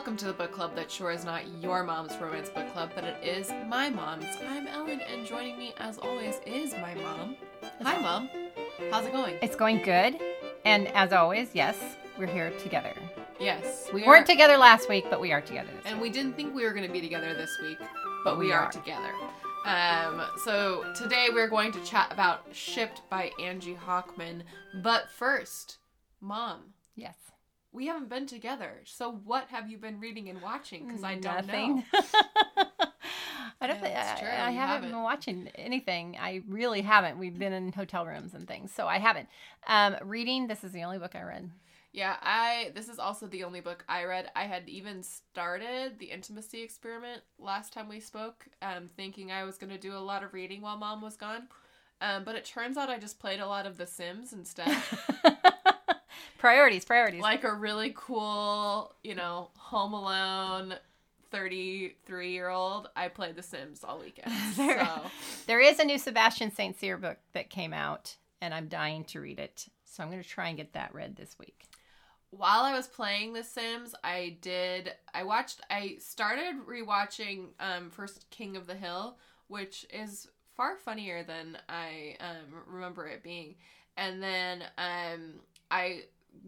Welcome to the book club that sure is not your mom's romance book club, but it is my mom's. I'm Ellen, and joining me as always is my mom. Hi, mom. How's it going? It's going good. And as always, yes, we're here together. Yes, We weren't together last week, but we are together this and we didn't think we were going to be together this week, but we, We are. are. together. Um, so today we're going to chat about Shipped by Angie Hockman. But first, mom, Yes. We haven't been together. So what have you been reading and watching? Because I don't Nothing. know. I don't Yeah, think that's I, true, I haven't, haven't. been watching anything. I really haven't. We've been in hotel rooms and things, so I haven't. Um, reading. This is the only book I read. Yeah, I this is also the only book I read. I had even started the intimacy experiment last time we spoke, um, thinking I was gonna do a lot of reading while mom was gone. Um, but it turns out I just played a lot of The Sims instead. priorities. Priorities. like a really cool, you know, Home Alone 33 year old. I played The Sims all weekend. There- So There is a new Sebastian Saint Cyr book that came out, and I'm dying to read it. So I'm going to try and get that read this week. while I was playing The Sims, I did I watched I started rewatching um first King of the Hill, which is far funnier than I um remember it being. And then um I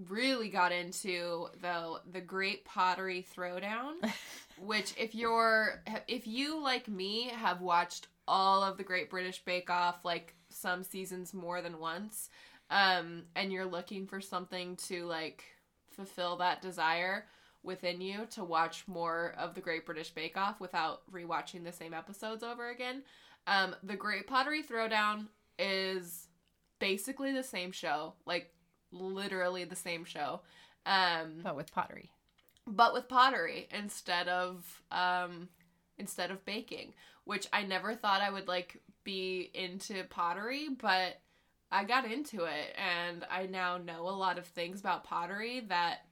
really got into the the Great Pottery Throwdown, which if you're if you like me have watched all of the Great British Bake Off like some seasons more than once, um, and you're looking for something to like fulfill that desire within you to watch more of the Great British Bake Off without rewatching the same episodes over again. Um, the Great Pottery Throwdown is basically the same show, like literally the same show. Um, But with pottery. but with pottery instead of um instead of baking which i never thought i would like be into pottery but i got into it and i now know a lot of things about pottery that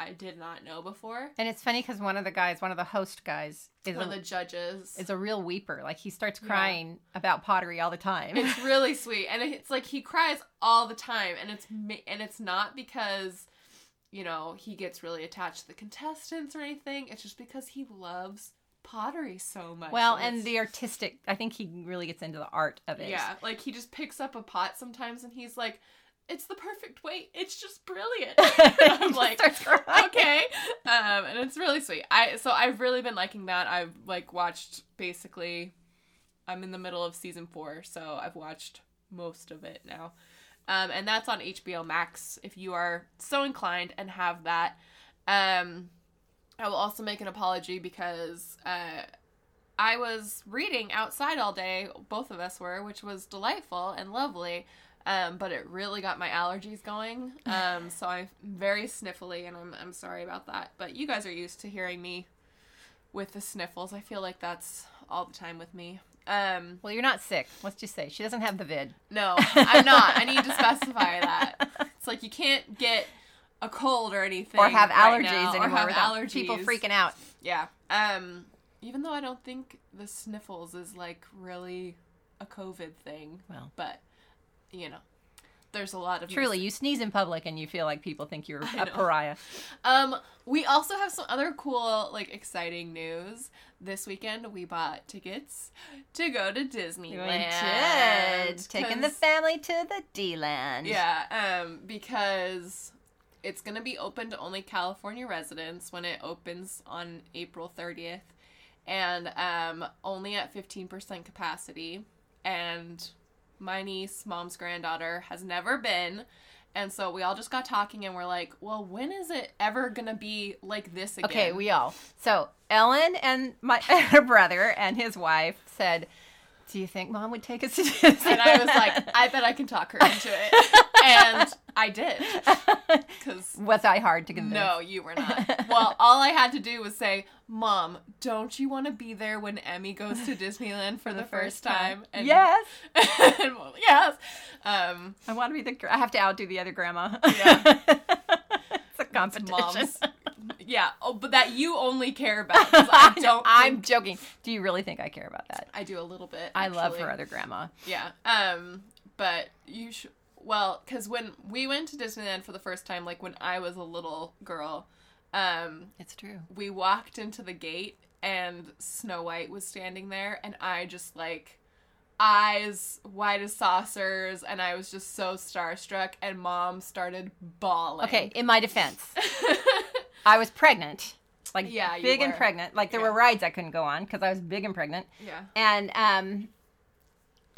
i did not know before And it's funny because one of the guys, one of the host guys, is one a, of the judges is a real weeper. Like he starts Yeah. crying about pottery all the time. it's really sweet and it's like he cries all the time and it's and it's not because you know he gets really attached to the contestants or anything it's just because he loves pottery so much well, it's- and the artistic, I think he really gets into the art of it. Yeah, like he just picks up a pot sometimes and he's like, "It's the perfect weight. It's just brilliant." I'm like, okay, um, and it's really sweet. I so I've really been liking that. I've like watched basically. I'm in the middle of season four, so I've watched most of it now, um, and that's on HBO Max if you are so inclined and have that. Um, I will also make an apology because uh, I was reading outside all day, both of us were, which was delightful and lovely. Um, but it really got my allergies going. Um, so I'm very sniffly and I'm, I'm sorry about that. But you guys are used to hearing me with the sniffles. I feel like that's all the time with me. Um, Well, you're not sick. Let's just say she doesn't have the vid. no, I'm not. I need to specify that. It's like you can't get a cold or anything. Or have right allergies now, anymore. Or have allergies. People freaking out. Yeah. Um even though I don't think the sniffles is like really a COVID thing, Well, but you know, there's a lot of truly, you sneeze in public and you feel like people think you're I a know. pariah. Um we also have some other cool like exciting news. This weekend we bought tickets to go to Disneyland. Taking the family to the D-land. Yeah, um, because it's gonna be open to only California residents when it opens on April 30th, and um, only at 15% capacity. And my niece, mom's granddaughter, has never been. And so we all just got talking and we're like, well, when is it ever gonna be like this again? Okay, we all. So Ellen and my her brother and his wife said, "Do you think mom would take us to Disney?" and I was like, I bet I can talk her into it. and I did. "Was I hard to convince?" No, you were not. well, all I had to do was say, "Mom, don't you want to be there when Emmy goes to Disneyland for the, first time?" And, yes, and, well, yes. Um, I want to be the. I have to outdo the other grandma. Yeah. it's a competition. mom's. Yeah. Oh, but that you only care about. I don't. I'm think- joking. Do you really think I care about that? I do a little bit. I love her other grandma. Yeah. Um. But you should. Well, because when we went to Disneyland for the first time, like when I was a little girl, Um, It's true. we walked into the gate and Snow White was standing there and I just like eyes wide as saucers and I was just so starstruck and mom started bawling. Okay, in my defense, I was pregnant. Like Yeah, big and pregnant. Like there Yeah. were rides I couldn't go on because I was big and pregnant. yeah. And um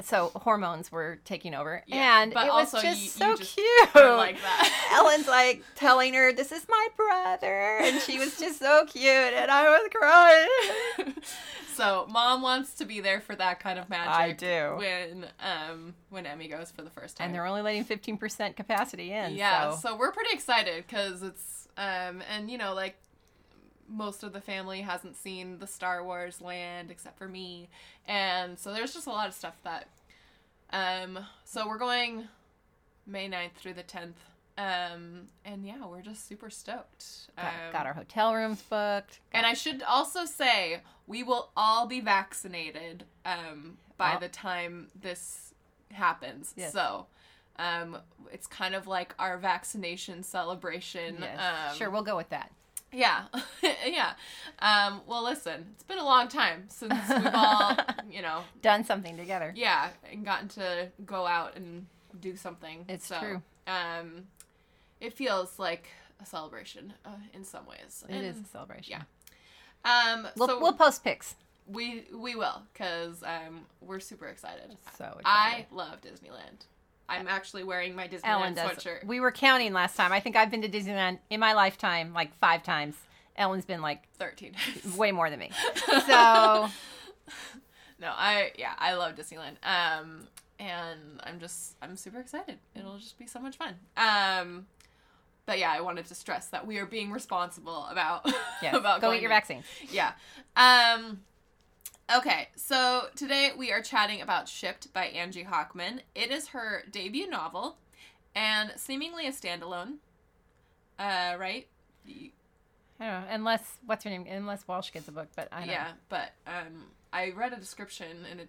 so hormones were taking over. Yeah, and but it was also just you- so just cute. like that. Ellen's like telling her, This is my brother and she was just so cute and I was crying. so mom wants to be there for that kind of magic. I do. When um when Emmy goes for the first time. And they're only letting fifteen percent capacity in. yeah, So. so we're pretty excited because it's um and you know like most of the family hasn't seen the Star Wars land except for me, and so there's just a lot of stuff that um so we're going May 9th through the 10th. Um and yeah, we're just super stoked. got, Um, got our hotel rooms booked. and I should also say we will all be vaccinated um, by the time this happens. Yes. So um, it's kind of like our vaccination celebration. Yes. Um, sure, we'll go with that. Yeah. yeah. Um, well, listen, it's been a long time since we've all, you know, Done something together. yeah, and gotten to go out and do something. It's so, true. Um, it feels like a celebration uh, in some ways. It is And, a celebration. yeah. Um, We'll, so we'll post pics. we we will because um, we're super excited. So excited. I love Disneyland. I'm actually wearing my Disneyland Ellen does. sweatshirt. We were counting last time. I think I've been to Disneyland in my lifetime like five times. Ellen's been like Thirteen. way more than me. So no, I yeah, I love Disneyland. Um, and I'm just I'm super excited. It'll just be so much fun. Um, but yeah, I wanted to stress that we are being responsible about yes, about go going get your vaccine. Yeah. Um Okay, so today we are chatting about Shipped by Angie Hockman. It is her debut novel and seemingly a standalone. Uh right? I don't know, unless what's her name? Unless Walsh gets a book, but I don't Yeah, know. but um I read a description and it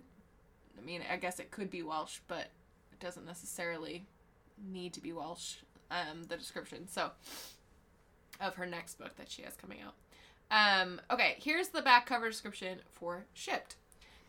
I mean, I guess it could be Welsh, but it doesn't necessarily need to be Welsh um the description. So of her next book that she has coming out. Um, okay, here's the back cover description for Shipped.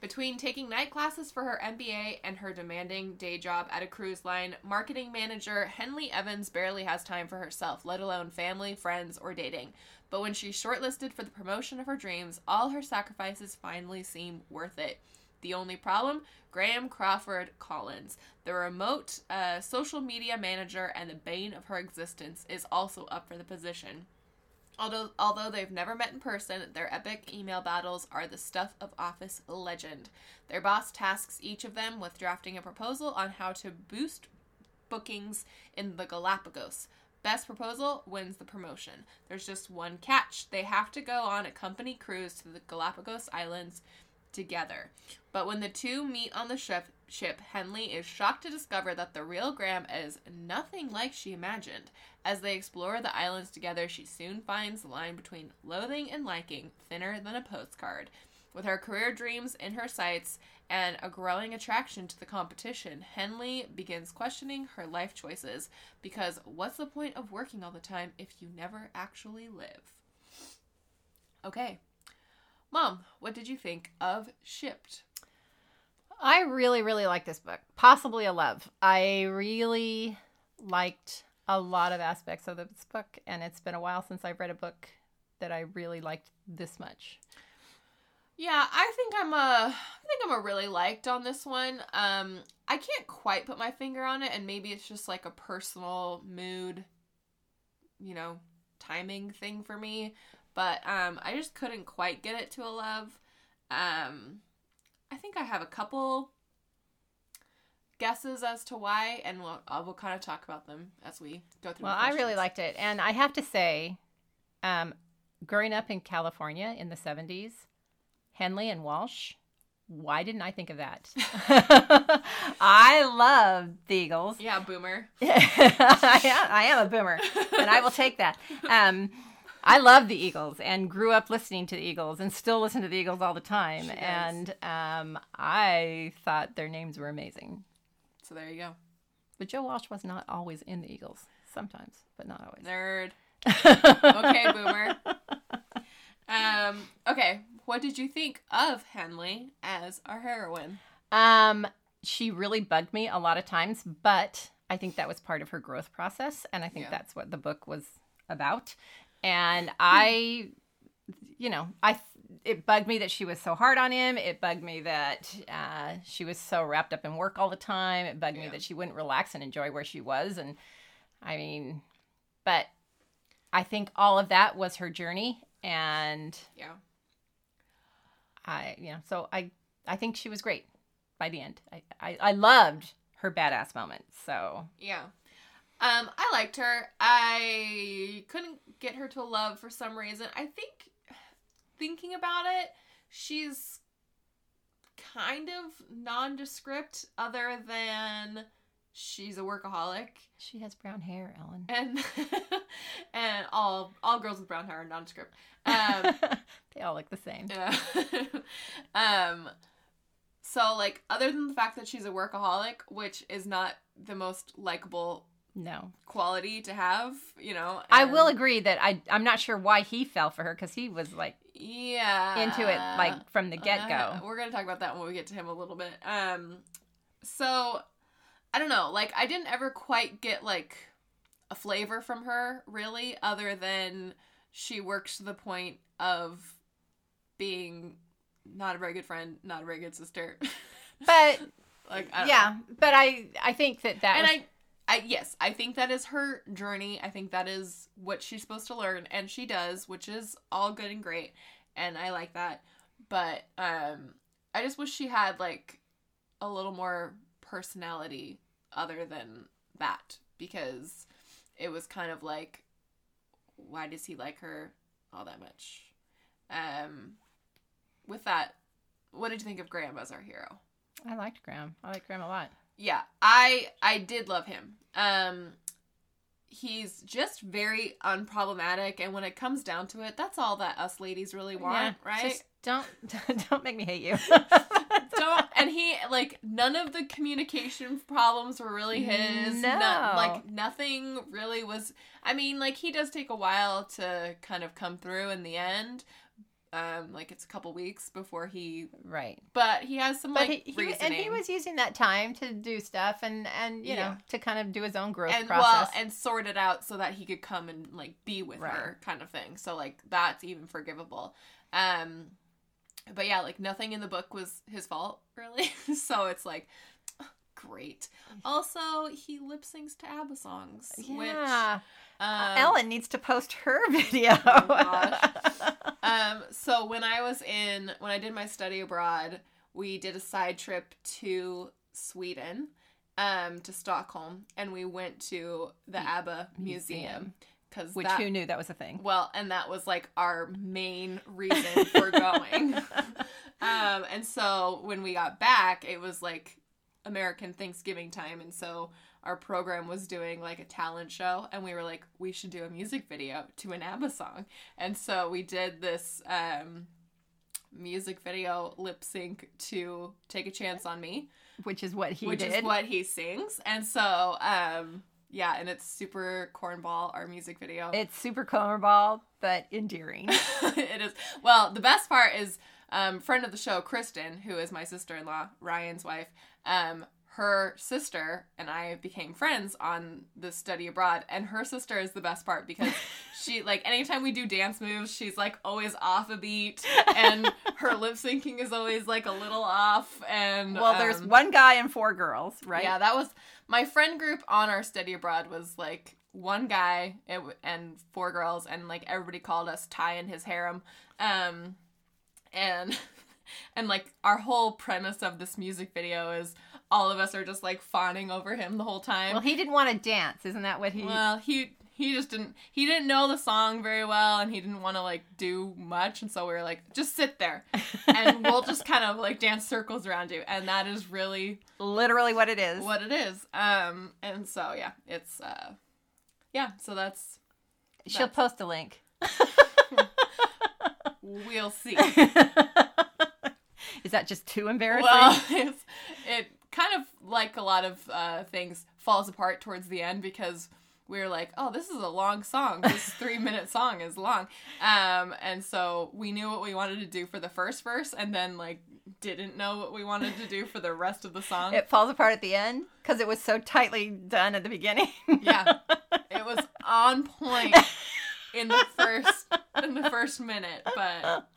Between taking night classes for her MBA and her demanding day job at a cruise line, marketing manager Henley Evans barely has time for herself, let alone family, friends, or dating. But when she's shortlisted for the promotion of her dreams, all her sacrifices finally seem worth it. The only problem? Graham Crawford Collins, the remote uh, social media manager and the bane of her existence, is also up for the position. Although, although they've never met in person, their epic email battles are the stuff of office legend. Their boss tasks each of them with drafting a proposal on how to boost bookings in the Galapagos. Best proposal wins the promotion. There's just one catch. They have to go on a company cruise to the Galapagos Islands together. But when the two meet on the ship, ship, Henley is shocked to discover that the real Graham is nothing like she imagined. As they explore the islands together, she soon finds the line between loathing and liking thinner than a postcard. With her career dreams in her sights and a growing attraction to the competition, Henley begins questioning her life choices because what's the point of working all the time if you never actually live? Okay. Mom, what did you think of Shipped? I really, really like this book. Possibly a love. I really liked a lot of aspects of this book, and it's been a while since I've read a book that I really liked this much. Yeah, I think I'm a I think I'm a really liked on this one. Um I can't quite put my finger on it and maybe it's just like a personal mood you know, timing thing for me, but um I just couldn't quite get it to a love. Um I think I have a couple guesses as to why and we'll I will kind of talk about them as we go through Well, I really liked it, and I have to say, um, growing up in California in the '70s, Henley and Walsh. Why didn't I think of that? I love the Eagles. Yeah, boomer. I, am, I am a boomer, and I will take that. Um, I love the Eagles and grew up listening to the Eagles and still listen to the Eagles all the time. She. And um, I thought their names were amazing. So there you go. But Joe Walsh was not always in the Eagles. Sometimes, but not always. Nerd. Okay, boomer. Um, okay, what did you think of Henley as our heroine? Um, she really bugged me a lot of times, but I think that was part of her growth process, and I think Yeah. that's what the book was about. And I, you know, I it bugged me that she was so hard on him. It bugged me that uh, she was so wrapped up in work all the time. It bugged me that she wouldn't relax and enjoy where she was. And I mean, but I think all of that was her journey, and Yeah. I, you know, so I, I think she was great by the end. I, I, I loved her badass moment. So Yeah. Um, I liked her. I couldn't get her to love for some reason. I think thinking about it, she's kind of nondescript other than she's a workaholic she has brown hair, Ellen. and and all all girls with brown hair are nondescript. Um they all look the same. Yeah. um so like other than the fact that she's a workaholic, which is not the most likable No, quality to have, you know. I will agree that I, I'm not sure why he fell for her because he was like Yeah. into it like from the get go. Uh, we're gonna talk about that when we get to him a little bit. Um, so I don't know. Like I didn't ever quite get like a flavor from her really, other than she works to the point of being not a very good friend, not a very good sister. but like I don't know. yeah, but I, I think that that and was, I, I yes, I think that is her journey. I think that is what she's supposed to learn, and she does, which is all good and great, and I like that. But um, I just wish she had like a little more personality other than that, because it was kind of like, why does he like her all that much? Um, with that, what did you think of Graham as our hero? I liked Graham. I liked Graham a lot. Yeah i i did love him um he's just very unproblematic and when it comes down to it that's all that us ladies really want Yeah, right Just don't don't make me hate you. don't and he like none of the communication problems were really his No. Like nothing really was i mean like he does take a while to kind of come through in the end um like it's a couple weeks before he right. but he has some But like he, he and he was using that time to do stuff and and you know to kind of do his own growth and process. well and sort it out so that he could come and like be with Right. her kind of thing. So like that's even forgivable. Um but yeah like nothing in the book was his fault really. So it's like great. Also he lip syncs to abba songs which yeah, um, Ellen needs to post her video. Oh, gosh. um so when i was in when i did my study abroad we did a side trip to sweden um to stockholm and we went to the abba museum. museum because Which that, who knew that was a thing? well and that was like our main reason for going um and so when we got back it was like american thanksgiving time and so our program was doing like a talent show and we were like we should do a music video to an abba song and so we did this um music video lip sync to take a chance on me Which is what he which did. is what he sings and so um yeah and it's super cornball our music video It's super cornball, but endearing. it is. Well, the best part is um, friend of the show, Kristen, who is my sister in law, Ryan's wife. Um, her sister and I became friends on the study abroad, and her sister is the best part because she like anytime we do dance moves, she's like always off a beat, and her lip syncing is always like a little off. And well, there's um, one guy and four girls, right? yeah, that was my friend group on our study abroad was like one guy and and four girls, and like everybody called us Ty and his harem. Um, and and like our whole premise of this music video is all of us are just like fawning over him the whole time. Well, he didn't want to dance, isn't that what he? Well, he he just didn't he didn't know the song very well and he didn't want to like do much and so we were like just sit there and we'll just kind of like dance circles around you and that is really Literally, what it is. what it is. Um, and so yeah, it's uh, yeah. So that's She'll post a link. we'll see. is that just too embarrassing? well, it's, it kind of like a lot of uh, things falls apart towards the end because we were like, oh, this is a long song. This three minute song is long. Um, and so we knew what we wanted to do for the first verse and then like didn't know what we wanted to do for the rest of the song. It falls apart at the end because it was so tightly done at the beginning. yeah. It was on point in the first in the first minute, but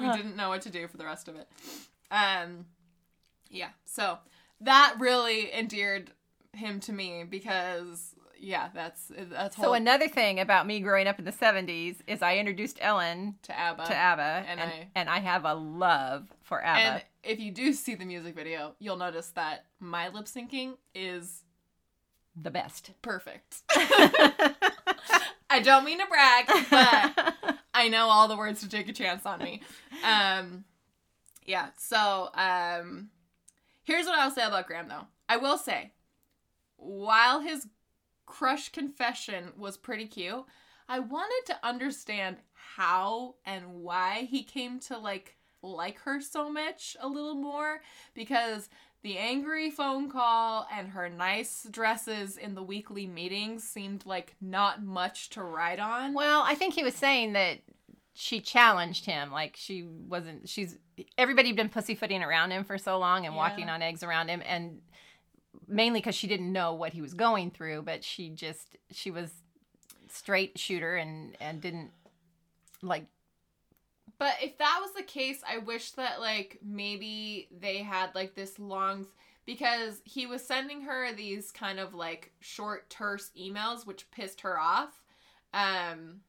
we didn't know what to do for the rest of it. Um yeah. So that really endeared him to me because yeah, that's that's So another thing about me growing up in the '70s is I introduced Ellen to ABBA. to ABBA, and and, I- and I have a love for ABBA. And if you do see the music video, you'll notice that my lip syncing is the best. perfect. I don't mean to brag, but I know all the words to take a chance on me. Um, yeah. So um, here's what I'll say about Graham, though. I will say, while his crush confession was pretty cute, I wanted to understand how and why he came to like like her so much a little more because the angry phone call and her nice dresses in the weekly meetings seemed like not much to ride on. well, I think he was saying that she challenged him. Like she wasn't. She's everybody had been pussyfooting around him for so long and Yeah. walking on eggs around him, and mainly because she didn't know what he was going through. But she just she was straight shooter and and didn't like But if that was the case, I wish that like maybe they had like this long because he was sending her these kind of like short terse emails which pissed her off. Um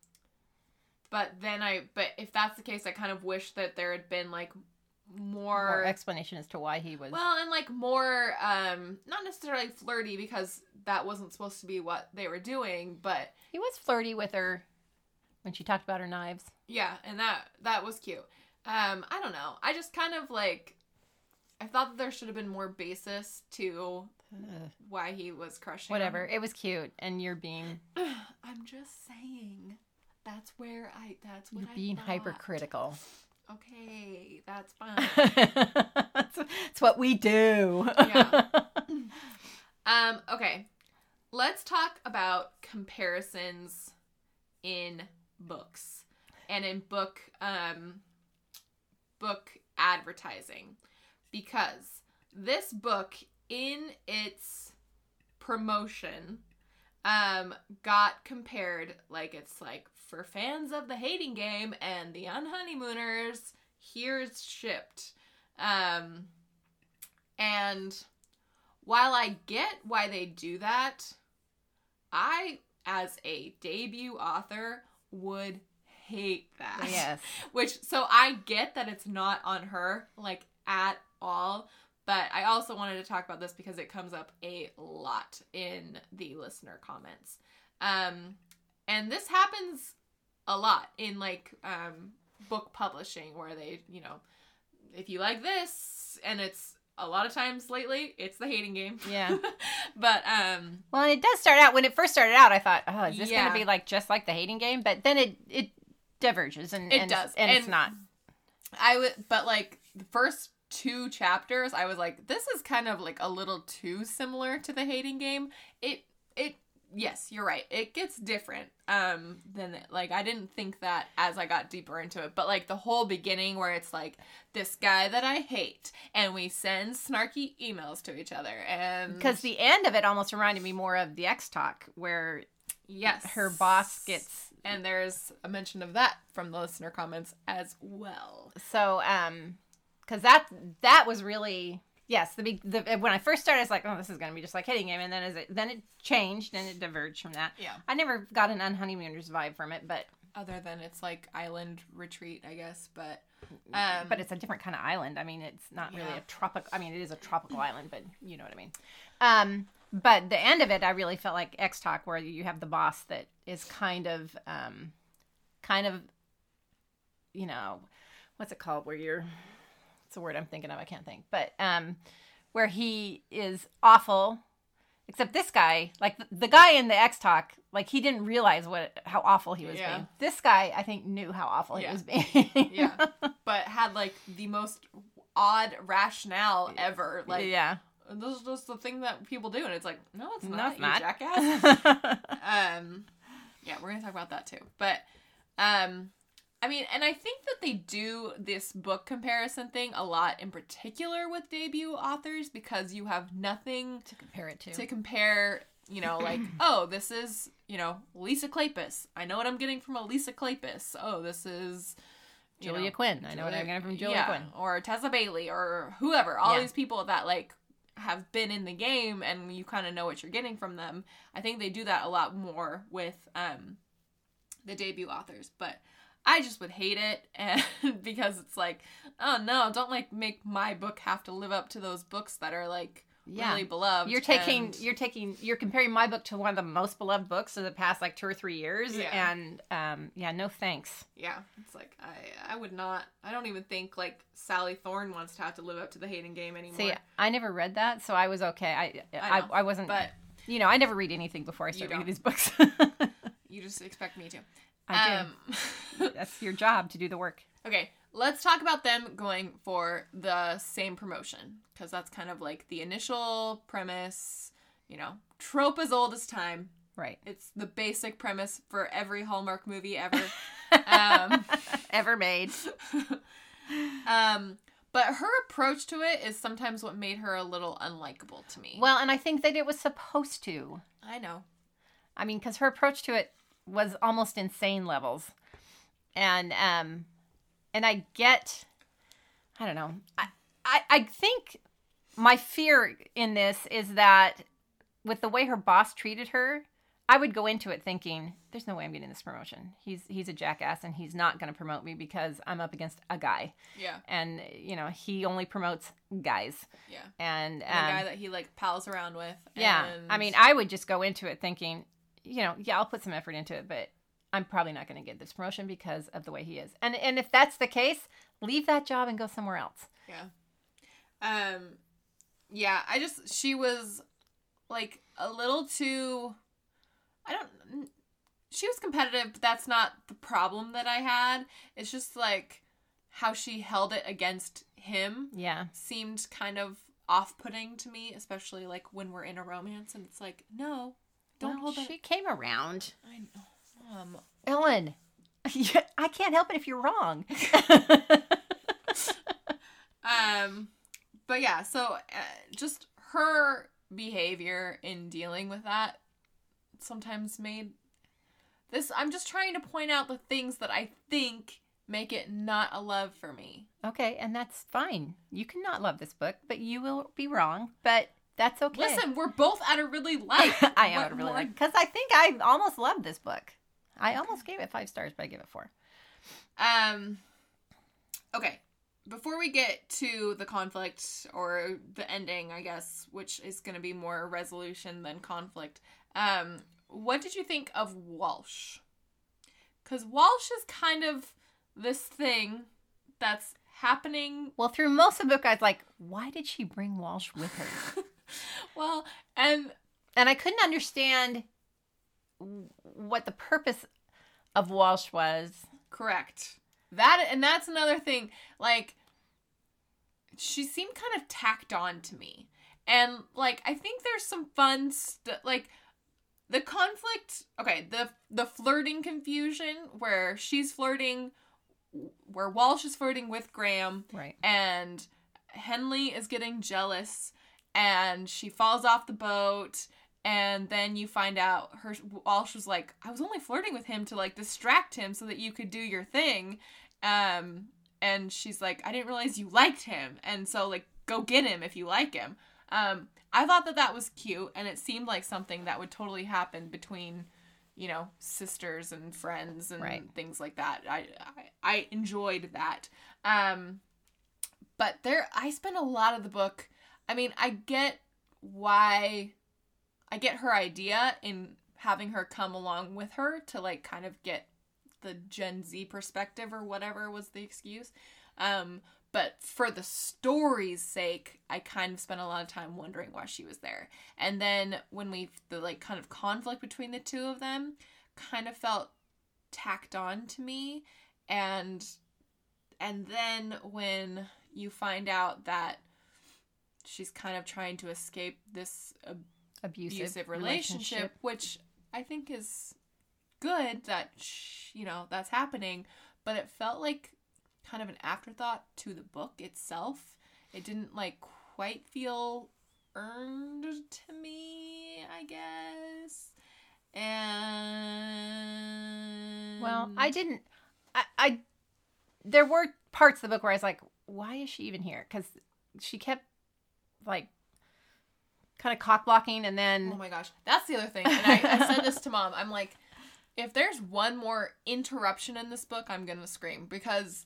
but then I but if that's the case, I kind of wish that there had been like more, more explanation as to why he was. well and like more um not necessarily flirty because that wasn't supposed to be what they were doing, but he was flirty with her when she talked about her knives. Yeah, and that that was cute. Um, I don't know. I just kind of like I thought that there should have been more basis to Ugh. why he was crushing. Whatever. It was cute, and you're being I'm just saying. That's where I. That's what you're being hypercritical. Okay, that's fine. that's, that's what we do. Yeah. um. Okay, let's talk about comparisons in books and in book um book advertising because this book in its promotion um got compared like it's like for fans of the hating game and the unhoneymooners here's shipped um and while i get why they do that i as a debut author would hate that yes. which so I get that it's not on her like at all, but I also wanted to talk about this because it comes up a lot in the listener comments. Um and this happens a lot in like um book publishing where they, you know, if you like this and it's a lot of times lately it's the hating game. Yeah. but um Well, and it does start out when it first started out. I thought, oh, is this Yeah. going to be like just like the hating game? But then it it diverges, and It and does, it's, and, it's not. I would, but like the first two chapters, I was like, this is kind of like a little too similar to the hating game. It, it, yes, you're right. It gets different. Um, than like I didn't think that as I got deeper into it, but like the whole beginning where it's like this guy that I hate, and we send snarky emails to each other, and Because the end of it almost reminded me more of the Ex Talk, where yes, her boss gets and there's a mention of that from the listener comments as well. so um because that that was really yes the big the when I first started, I was like, oh, this is going to be just like hating game, and then as it then it changed and it diverged from that. Yeah. I never got an unhoneymooners vibe from it, but other than it's like island retreat, I guess. But um, but it's a different kind of island. I mean, it's not really Yeah. a tropical. I mean, it is a tropical island, but you know what I mean. Um, but the end of it, I really felt like Ex Talk, where you have the boss that is kind of, um, kind of, you know, what's it called? Where you're, it's a word I'm thinking of. I can't think, but um, where he is awful. Except this guy, like the, the guy in the Ex Talk, like he didn't realize what how awful he was Yeah. being. This guy, I think, knew how awful Yeah. he was being. yeah, but had like the most odd rationale ever. Like, yeah. this is just the thing that people do, and it's like, no, it's No, not, it's you not. jackass. um, yeah, we're gonna talk about that too. But, um, I mean, and I think that they do this book comparison thing a lot, in particular with debut authors, because you have nothing to compare it to. to compare. You know, like, oh, this is you know Lisa Kleypas. I know what I'm getting from a Lisa Kleypas. Oh, this is. you Julia know, Quinn. I know what I'm getting from Julia yeah, Quinn. or Tessa Bailey or whoever. All Yeah. these people that like have been in the game and you kind of know what you're getting from them. I think they do that a lot more with um the debut authors, but I just would hate it and because it's like, oh no, don't like make my book have to live up to those books that are like Yeah. really beloved. You're taking, and- you're taking, you're comparing my book to one of the most beloved books of the past like two or three years, Yeah. and um, yeah, no thanks. yeah, it's like I I would not. I don't even think like Sally Thorne wants to have to live up to the Hating Game anymore. See, I never read that, so I was okay. I, I I, know, I, wasn't, but you know, I never read anything before I start reading these books. you just expect me to. I um, do. That's your job to do the work. Okay, let's talk about them going for the same promotion because that's kind of like the initial premise, you know, trope as old as time. Right. It's the basic premise for every Hallmark movie ever. um, Ever made. um, but her approach to it is sometimes what made her a little unlikable to me. Well, and I think that it was supposed to. I know. I mean, because her approach to it was almost insane levels, and um, and I get, I don't know, I I, I think my fear in this is that with the way her boss treated her, I would go into it thinking, "There's no way I'm getting this promotion. He's he's a jackass, and he's not going to promote me because I'm up against a guy, Yeah, and you know he only promotes guys, yeah. and The um, guy that he like pals around with. yeah, I mean, I would just go into it thinking, you know, yeah, I'll put some effort into it, but I'm probably not going to get this promotion because of the way he is. And and if that's the case, leave that job and go somewhere else. Yeah. Um yeah, I just she was like a little too I don't she was competitive, but that's not the problem that I had. It's just like how she held it against him Yeah. seemed kind of off-putting to me, especially like when we're in a romance and it's like, no, don't Well, hold that. She came around. I know. Um, Ellen, I can't help it if you're wrong. Um, but yeah, so uh, just her behavior in dealing with that sometimes made this. I'm just trying to point out the things that I think make it not a love for me. okay, and that's fine. You cannot love this book, but you will be wrong. But that's okay. Listen, we're both at a really like. I am What really more- like because I think I almost loved this book. I almost gave it five stars, but I gave it four. Um. Okay. Before we get to the conflict or the ending, I guess, which is going to be more resolution than conflict, um, what did you think of Walsh? Because Walsh is kind of this thing that's happening. Well, through most of the book, I was like, why did she bring Walsh with her? Well, and and I couldn't understand what the purpose of Walsh was. Correct. That and that's another thing. Like she seemed kind of tacked on to me. And like I think there's some fun st- like the conflict, okay, the the flirting confusion where she's flirting where Walsh is flirting with Graham Right. and Henley is getting jealous and she falls off the boat and then you find out her Walsh was like I was only flirting with him to like distract him so that you could do your thing. Um and she's like I didn't realize you liked him. And so like go get him if you like him. Um I thought that that was cute and it seemed like something that would totally happen between you know sisters and friends and Right. things like that. I, I I enjoyed that. Um but there I spent a lot of the book I mean I get why I get her idea in having her come along with her to like kind of get the Gen Z perspective or whatever was the excuse. Um but for the story's sake I kind of spent a lot of time wondering why she was there. And then when we the like kind of conflict between the two of them kind of felt tacked on to me. And and then when you find out that she's kind of trying to escape this Abusive, abusive relationship, which I think is good that sh- you know that's happening, but it felt like kind of an afterthought to the book itself. It didn't like quite feel earned to me, I guess. And Well, I didn't. I, I there were parts of the book where I was like, why is she even here? Because she kept like kind of cock blocking, and then Oh my gosh, that's the other thing. And I, I said this to mom. I'm like, if there's one more interruption in this book, I'm gonna scream because,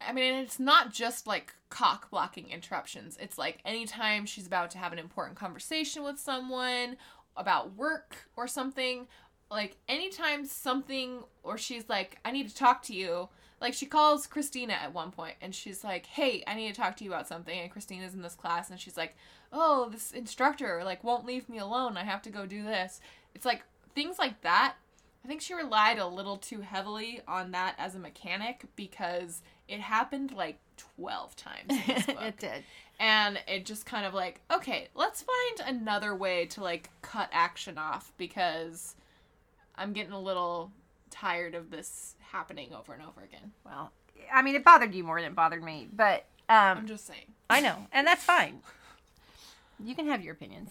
I mean, it's not just like cock blocking interruptions. It's like anytime she's about to have an important conversation with someone about work or something, like anytime something or she's like, I need to talk to you. Like she calls Christina at one point and she's like, Hey, I need to talk to you about something. And Christina's in this class and she's like, Oh, this instructor like won't leave me alone. I have to go do this. It's like things like that. I think she relied a little too heavily on that as a mechanic because it happened like 12 times in this book it did. and it just kind of like okay let's find another way to like cut action off because i'm getting a little tired of this happening over and over again. Well, I mean, it bothered you more than it bothered me, but i'm um, just saying. I know, and that's fine. You can have your opinions.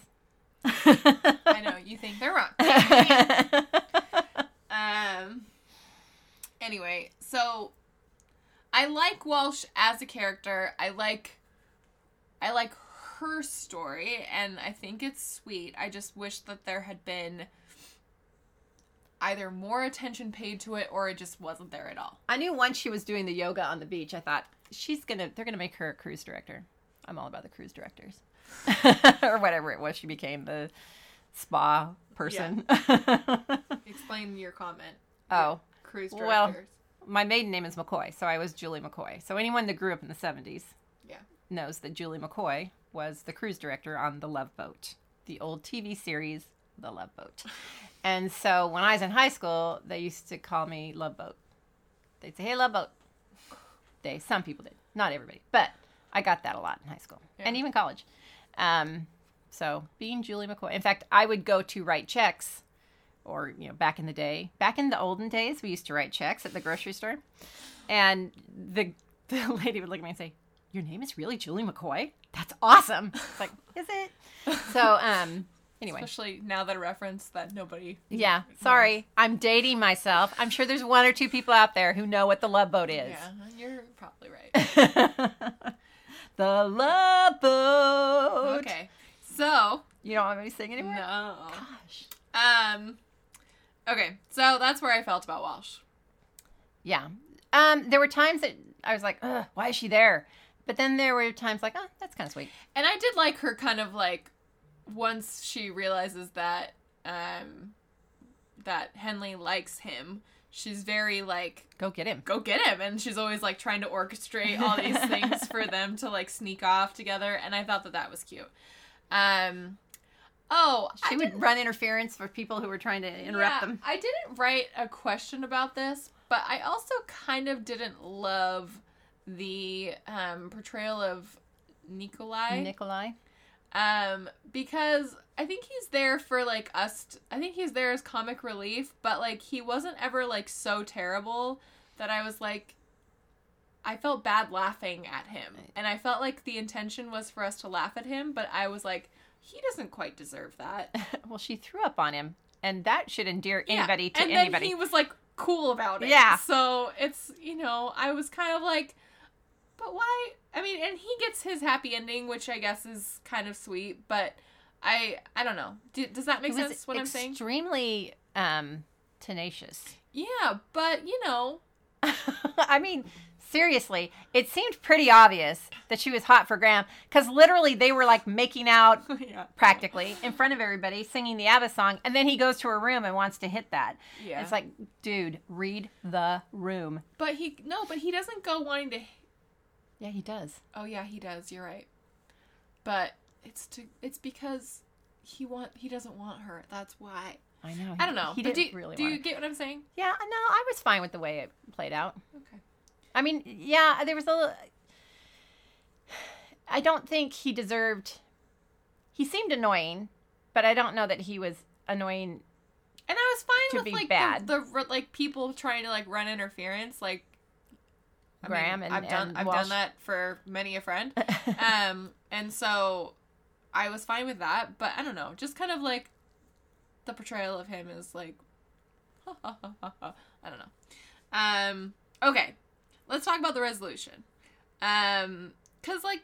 i know you think they're wrong. Um anyway so i like walsh as a character. I like i like her story and i think it's sweet. I just wish that there had been either more attention paid to it or it just wasn't there at all I knew once she was doing the yoga on the beach, I thought she's gonna they're gonna make her a cruise director. I'm all about the cruise directors, or whatever it was. She became the spa person. explain your comment oh, cruise directors. Well- my maiden name is McCoy, so I was Julie McCoy. So anyone that grew up in the 70s yeah knows that Julie McCoy was the cruise director on The Love Boat, the old TV series The Love Boat. And so when I was in high school, they used to call me Love Boat. They'd say, "Hey, Love Boat." They, some people did, not everybody, but I got that a lot in high school and even college. Um, so being Julie McCoy, in fact, I would go to write checks, or you know, back in the day, back in the olden days, we used to write checks at the grocery store, and the the lady would look at me and say, "Your name is really Julie McCoy? That's awesome!" It's like, is it? So, um, anyway, especially now that a reference that nobody yeah. Sorry, I'm dating myself. I'm sure there's one or two people out there who know what the Love Boat is. yeah you're probably right the Love Boat. okay so You don't want me to sing anymore? no Gosh. Um. Okay, so that's where I felt about Walsh. Yeah. Um, there were times that I was like, Ugh, why is she there? But then there were times like, oh, that's kind of sweet. And I did like her kind of like once she realizes that um that Henley likes him, she's very like Go get him. go get him and she's always like trying to orchestrate all these things for them to like sneak off together and I thought that that was cute. Um Oh, She I would run interference for people who were trying to interrupt Yeah, them. I didn't write a question about this, but I also kind of didn't love the um, portrayal of Nikolai. Nikolai. Um, because I think he's there for like us. t- I think he's there as comic relief, but like he wasn't ever like so terrible that I was like. I felt bad laughing at him, and I felt like the intention was for us to laugh at him, but I was like, he doesn't quite deserve that. well, she threw up on him, and that should endear Yeah, anybody to and anybody. then he was like cool about it. Yeah. So it's you know I was kind of like, but why? I mean, and he gets his happy ending, which I guess is kind of sweet. But I I don't know. Do, does that make sense? What I'm saying? Extremely um, tenacious. Yeah, but you know, I mean, seriously, it seemed pretty obvious that she was hot for Graham because literally they were like making out yeah, practically in front of everybody singing the ABBA song, and then he goes to her room and wants to hit that. yeah. It's like, dude, read the room. but he no, but he doesn't go wanting to. Yeah, he does. Oh yeah, he does. You're right. But it's to it's because he want he doesn't want her. That's why. I know. I don't know. He but didn't do, really do you get what I'm saying? Yeah, uh, no, I was fine with the way it played out. Okay. I mean, yeah, there was a. little- I don't think he deserved. He seemed annoying, but I don't know that he was annoying. And I was fine To with be like bad. The, the like people trying to like run interference, like I mean, Graham and- I've done and I've Walsh. done that for many a friend. um, and so I was fine with that, but I don't know, just kind of like the portrayal of him is like, I don't know. Um, okay, let's talk about the resolution. Um, cause like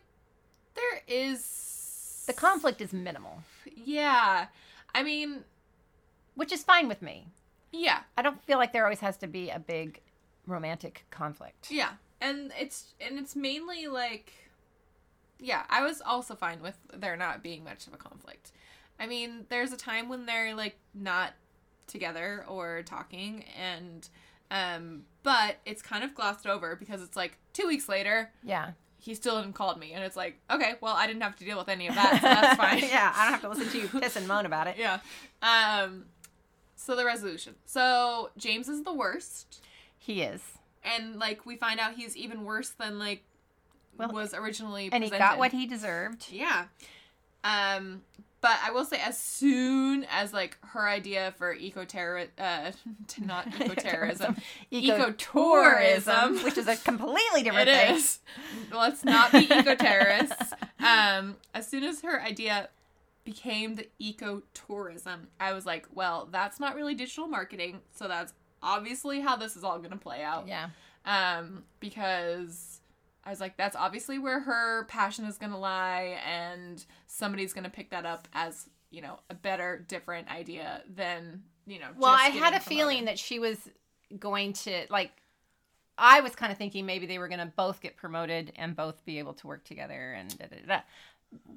there is the conflict is minimal, Yeah, I mean, which is fine with me. yeah, I don't feel like there always has to be a big romantic conflict. Yeah, and it's and it's mainly like, yeah, I was also fine with there not being much of a conflict. I mean, there's a time when they're like not together or talking, and um, but it's kind of glossed over because it's like two weeks later Yeah. he still hadn't called me, and it's like okay, well I didn't have to deal with any of that, so that's fine. yeah, I don't have to listen to you piss and moan about it. yeah. Um, so the resolution. So James is the worst. He is. And like we find out he's even worse than like Well, was originally And he got what he deserved. yeah um but i will say as soon as like her idea for eco terror uh to not eco-terrorism Ecotourism. which is a completely different it thing. is let's not be eco-terrorists um as soon as her idea became the eco-tourism i was like well that's not really digital marketing so that's obviously how this is all going to play out Yeah. um, because I was like, that's obviously where her passion is gonna lie, and somebody's gonna pick that up as you know a better, different idea than you know. Well, I had a feeling that she was going to like. I was kind of thinking maybe they were going to both get promoted and both be able to work together and da, da, da, da.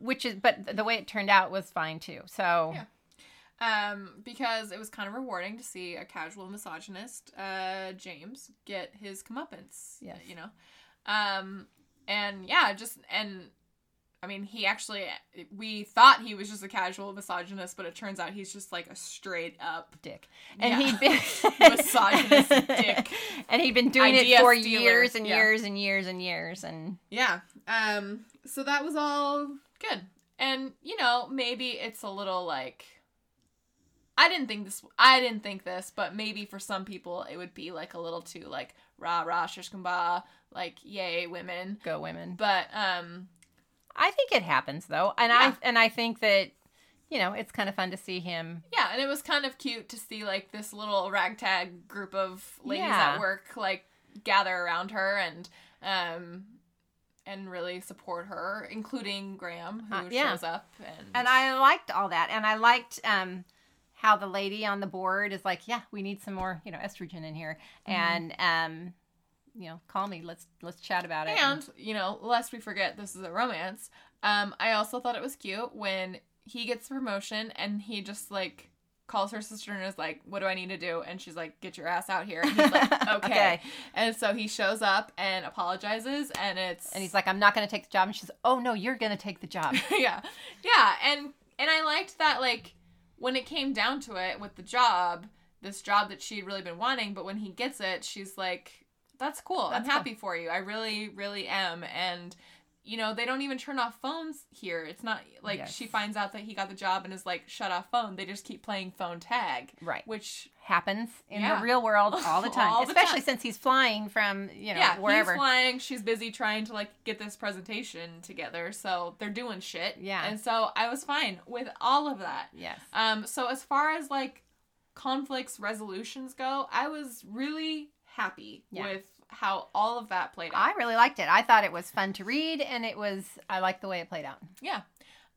which is but the way it turned out was fine too. So Yeah. Um, because it was kind of rewarding to see a casual misogynist, uh, James, get his comeuppance. Yes. you know, um, and yeah, just and. I mean, he actually, we thought he was just a casual misogynist, but it turns out he's just like a straight up dick. And Yeah. he'd been Misogynist dick. And he'd been doing Idea it for stealer. years and Yeah. years and years and years and Yeah. Um so that was all good. And you know, maybe it's a little like I didn't think this I didn't think this, but maybe for some people it would be like a little too like rah rah shish kebab, like yay women. go women. But um I think it happens though. And Yeah. I and I think that you know, it's kind of fun to see him yeah, and it was kind of cute to see like this little ragtag group of ladies Yeah. at work like gather around her and um and really support her, including Graham, who Uh, yeah. shows up and And I liked all that. And I liked um, how the lady on the board is like, yeah, we need some more, you know, estrogen in here. And, um, you know, call me. Let's let's chat about it. And, you know, lest we forget this is a romance, um, I also thought it was cute when he gets the promotion and he just like calls her sister and is like, What do I need to do? And she's like, Get your ass out here. And he's like, Okay. Okay. And so he shows up and apologizes and it's and he's like, I'm not going to take the job. And she's, oh no, you're going to take the job. Yeah. Yeah. And and I liked that like when it came down to it with the job, this job that she'd really been wanting, but when he gets it, she's like, That's cool. I'm That's cool. happy for you. I really, really am. And you know, they don't even turn off phones here. It's not like Yes. she finds out that he got the job and is like, shut off phone. They just keep playing phone tag. Right. Which Happens in Yeah. the real world all the time, All the especially time. since he's flying from, you know, yeah, wherever. he's flying. She's busy trying to like get this presentation together, so they're doing shit. Yeah. and so I was fine with all of that. yes. Um, so as far as like conflicts resolutions go, I was really happy Yeah. with how all of that played out. I really liked it. I thought it was fun to read and it was, I liked the way it played out. yeah.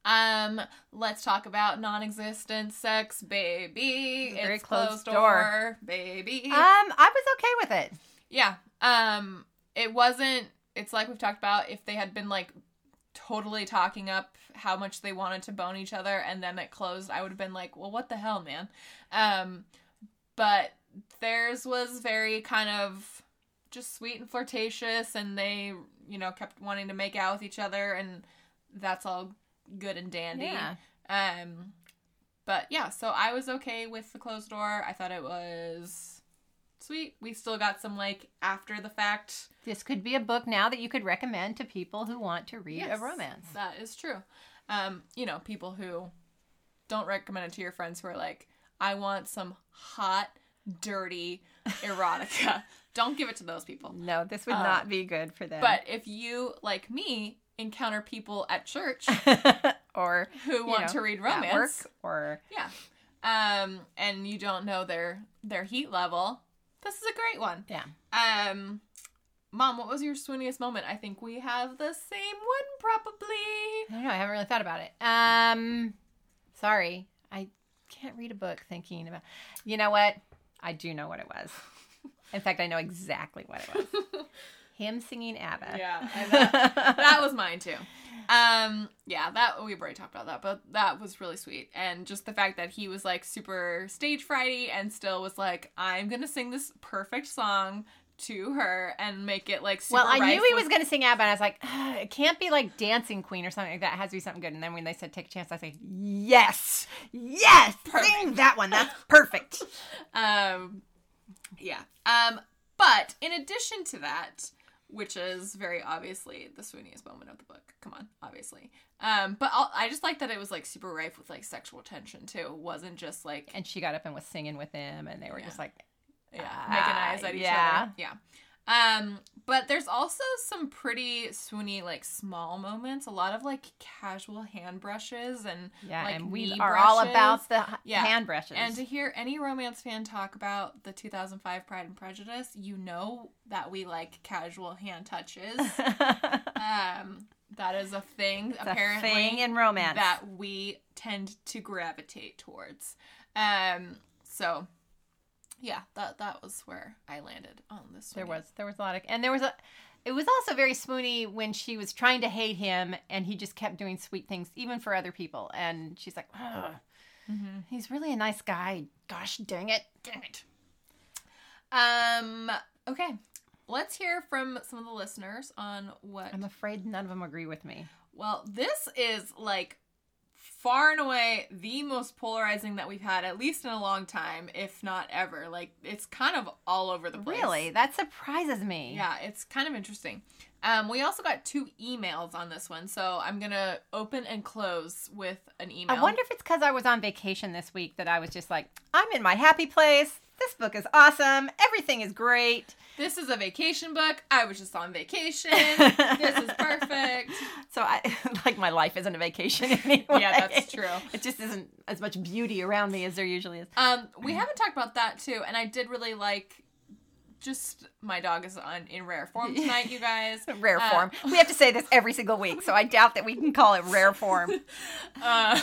Um, let's talk about non-existent sex, baby. It's very It's closed closed door. door, baby. Um, I was okay with it. yeah. Um, it wasn't. It's like we've talked about. If they had been like totally talking up how much they wanted to bone each other, and then it closed, I would have been like, well, what the hell, man. Um, but theirs was very kind of just sweet and flirtatious, and they, you know, kept wanting to make out with each other, and that's all good and dandy. Yeah. Um, but yeah, so I was okay with the closed door. I thought it was sweet. We still got some like after the fact. This could be a book now that you could recommend to people who want to read Yes, a romance. That is true. Um, you know, people who don't recommend it to your friends who are like, I want some hot, dirty erotica. don't give it to those people. No, this would Um, not be good for them. But if you, like me, encounter people at church or who want know, to read at work, romance, or yeah, um, and you don't know their their heat level, this is a great one. yeah. Um, mom, what was your swooniest moment? I think we have the same one, probably. I don't know. I haven't really thought about it. Um, sorry, I can't read a book thinking about. You know what? I do know what it was. In fact, I know exactly what it was. Him singing ABBA. Yeah, that, that was mine too. Um, yeah, that we've already talked about that, but that was really sweet, and just the fact that he was like super stage frighty and still was like, I'm gonna sing this perfect song to her and make it like super. Well, I knew he was going to sing ABBA, and I was like, it can't be like Dancing Queen or something like that. It has to be something good. And then when they said take a chance, I say, yes, yes, sing that one. That's perfect. Um, yeah. Um, but in addition to that, which is very obviously the swooniest moment of the book. Come on, obviously. Um, but I'll, I just like that it was like super rife with like sexual tension too. It wasn't just like And she got up and was singing with him, and they were Yeah. just like, yeah, Ah, making eyes at each yeah. other. Yeah. Um, but there's also some pretty swoony like small moments. A lot of like casual hand brushes and yeah. like and we are all about the Yeah. hand brushes. And to hear any romance fan talk about the 2005 Pride and Prejudice, you know that we like casual hand touches. um, that is a thing It's apparently a thing in romance. that we tend to gravitate towards. Um, so yeah, that that was where I landed on this. There one. was there was a lot of and there was a it was also very swoony when she was trying to hate him and he just kept doing sweet things even for other people and she's like "Ugh, Mhm. he's really a nice guy gosh dang it Dang it. Um. Okay. Let's hear from some of the listeners on what i'm afraid none of them agree with me Well, this is like far and away the most polarizing that we've had, at least in a long time, if not ever. Like, it's kind of all over the place. really that surprises me Yeah, it's kind of interesting. Um, we also got two emails on this one, so I'm gonna open and close with an email. i wonder if it's because i was on vacation this week that i was just like i'm in my happy place this book is awesome everything is great this is a vacation book. I was just on vacation. this is perfect. so i like my life isn't a vacation anyway Yeah, that's true. it just isn't as much beauty around me as there usually is Um, we haven't talked about that too, and I did really like. Just my dog is on in rare form tonight, you guys. rare Uh, form. We have to say this every single week, so I doubt that we can call it rare form. Uh,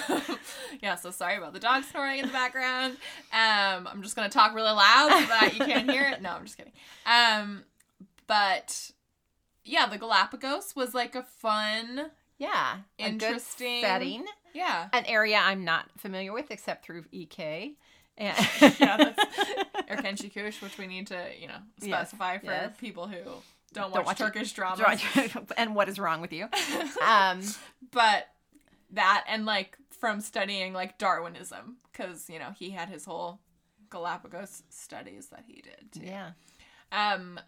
yeah, so sorry about the dog snoring in the background. Um, I'm just gonna talk really loud so that you can't hear it. No, I'm just kidding. Um, but yeah, the Galapagos was like a fun, Yeah, Interesting. setting, yeah, an area I'm not familiar with except through EK. And yeah, that's or Kenshi Kush, which we need to you know Yes, specify for yes. people who don't watch, Don't watch it. Turkish dramas. and what is wrong with you? Um, but that and like from studying like Darwinism because you know he had his whole Galapagos studies that he did too. yeah, Um,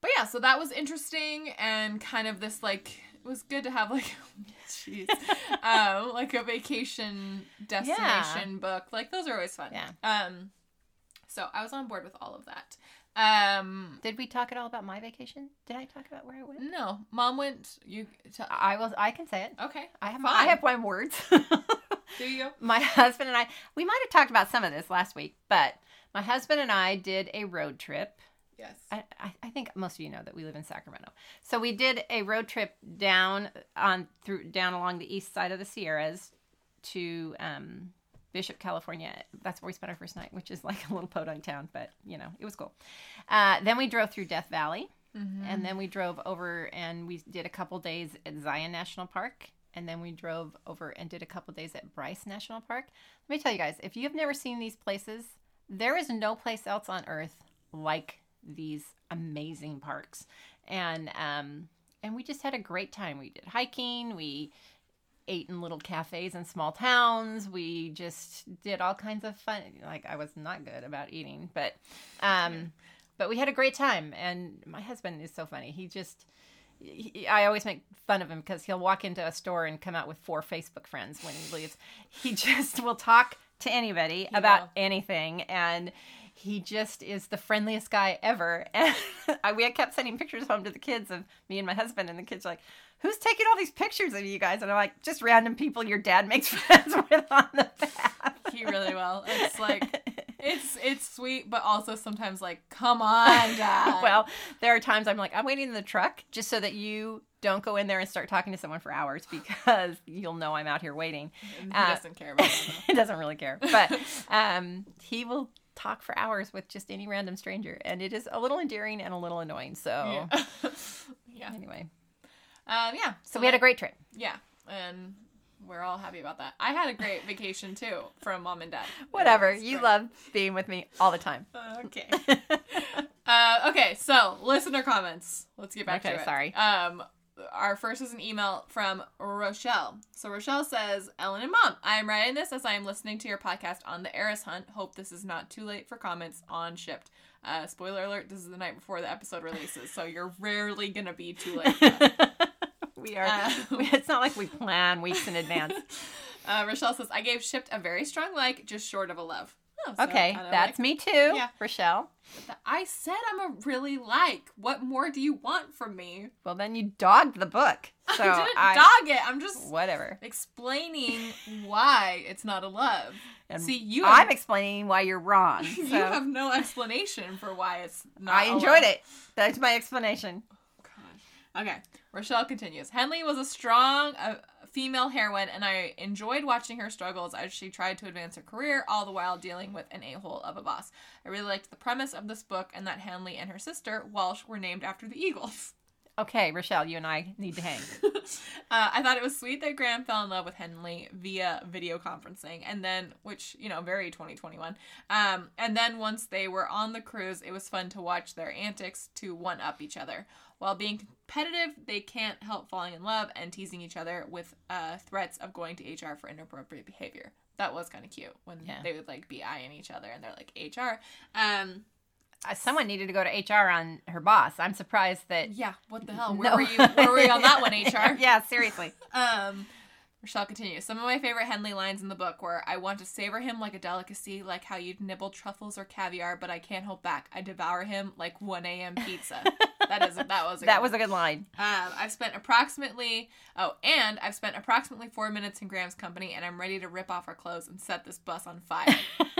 but yeah, so that was interesting and kind of this like was good to have like jeez um like a vacation destination book like those are always fun Yeah. um so I was on board with all of that um did we talk at all about my vacation? Did I talk about where I went? no mom went you I will. I can say it. okay I have. Fine. I have one words. do you my husband and I, we might have talked about some of this last week, but my husband and I did a road trip. Yes I, I think most of you know that we live in Sacramento. So we did a road trip down on through down along the east side of the Sierras to um, Bishop, California. That's where we spent our first night, which is like a little podunk town, but you know it was cool. Uh, then we drove through Death Valley, and then we drove over and we did a couple days at Zion National Park. And then we drove over and did a couple days at Bryce National Park. Let me tell you guys, if you've never seen these places, there is no place else on earth like these amazing parks. And um and we just had a great time. We did hiking, we ate in little cafes in small towns. We just did all kinds of fun. Like I was not good about eating, but um, but we had a great time. And my husband is so funny. He just. He, I always make fun of him because he'll walk into a store and come out with four Facebook friends when he leaves. He just will talk to anybody Yeah. about anything, and he just is the friendliest guy ever. And I, we had kept sending pictures home to the kids of me and my husband, and the kids are like, "Who's taking all these pictures of you guys?" And I'm like, "Just random people your dad makes friends with on the path." He really will. It's like it's it's sweet, but also sometimes like, come on, Dad. well, there are times I'm like, I'm waiting in the truck just so that you don't go in there and start talking to someone for hours because you'll know I'm out here waiting. he uh, doesn't care about that. he doesn't really care, but um, he will talk for hours with just any random stranger, and it is a little endearing and a little annoying. So Yeah. yeah. anyway, Um, yeah. so we had a great trip. Yeah, and we're all happy about that. I had a great vacation too from mom and dad. Whatever, you great. love being with me all the time. Okay. uh, okay, so listener comments. Let's get back Okay, to it. sorry. Um, our first is an email from Rochelle. So Rochelle says, Ellen and Mom, I am writing this as I am listening to your podcast on the Heiress Hunt. Hope this is not too late for comments on Shipped. Uh, spoiler alert, this is the night before the episode releases, so you're rarely going to be too late. we are. Uh, it's not like we plan weeks in advance. Uh, Rochelle says, I gave Shipped a very strong like, just short of a love. Oh, so Okay, that's like- me too, Yeah. Rochelle. I said I'm a really like. What more do you want from me? Well, then you dogged the book, so I didn't I, dog it. I'm just whatever. explaining why it's not a love. And See, you I'm have, explaining why you're wrong. you have no explanation for why it's not. I enjoyed it. That's my explanation. Gosh. Okay. Rochelle continues. Henley was a strong uh, female heroine, and I enjoyed watching her struggles as she tried to advance her career, all the while dealing with an a-hole of a boss. I really liked the premise of this book, and that Henley and her sister Walsh were named after the Eagles. Okay, Rochelle, you and I need to hang. uh, I thought it was sweet that Graham fell in love with Henley via video conferencing, and then, which you know, very 2021. Um, and then once they were on the cruise, it was fun to watch their antics to one up each other. While being competitive, they can't help falling in love and teasing each other with uh, threats of going to HR for inappropriate behavior. That was kind of cute when Yeah. they would like be eyeing each other and they're like HR. Um, Someone needed to go to HR on her boss. I'm surprised that. yeah, what the hell? Where No. were you? Where were you on that one, HR? yeah, seriously. Um, Rochelle continues. Some of my favorite Henley lines in the book were, "I want to savor him like a delicacy, like how you'd nibble truffles or caviar, but I can't hold back. I devour him like 1 a.m. pizza." that is that was a That was a good line. um, I've spent approximately oh, and I've spent approximately four minutes in Graham's company, and I'm ready to rip off our clothes and set this bus on fire.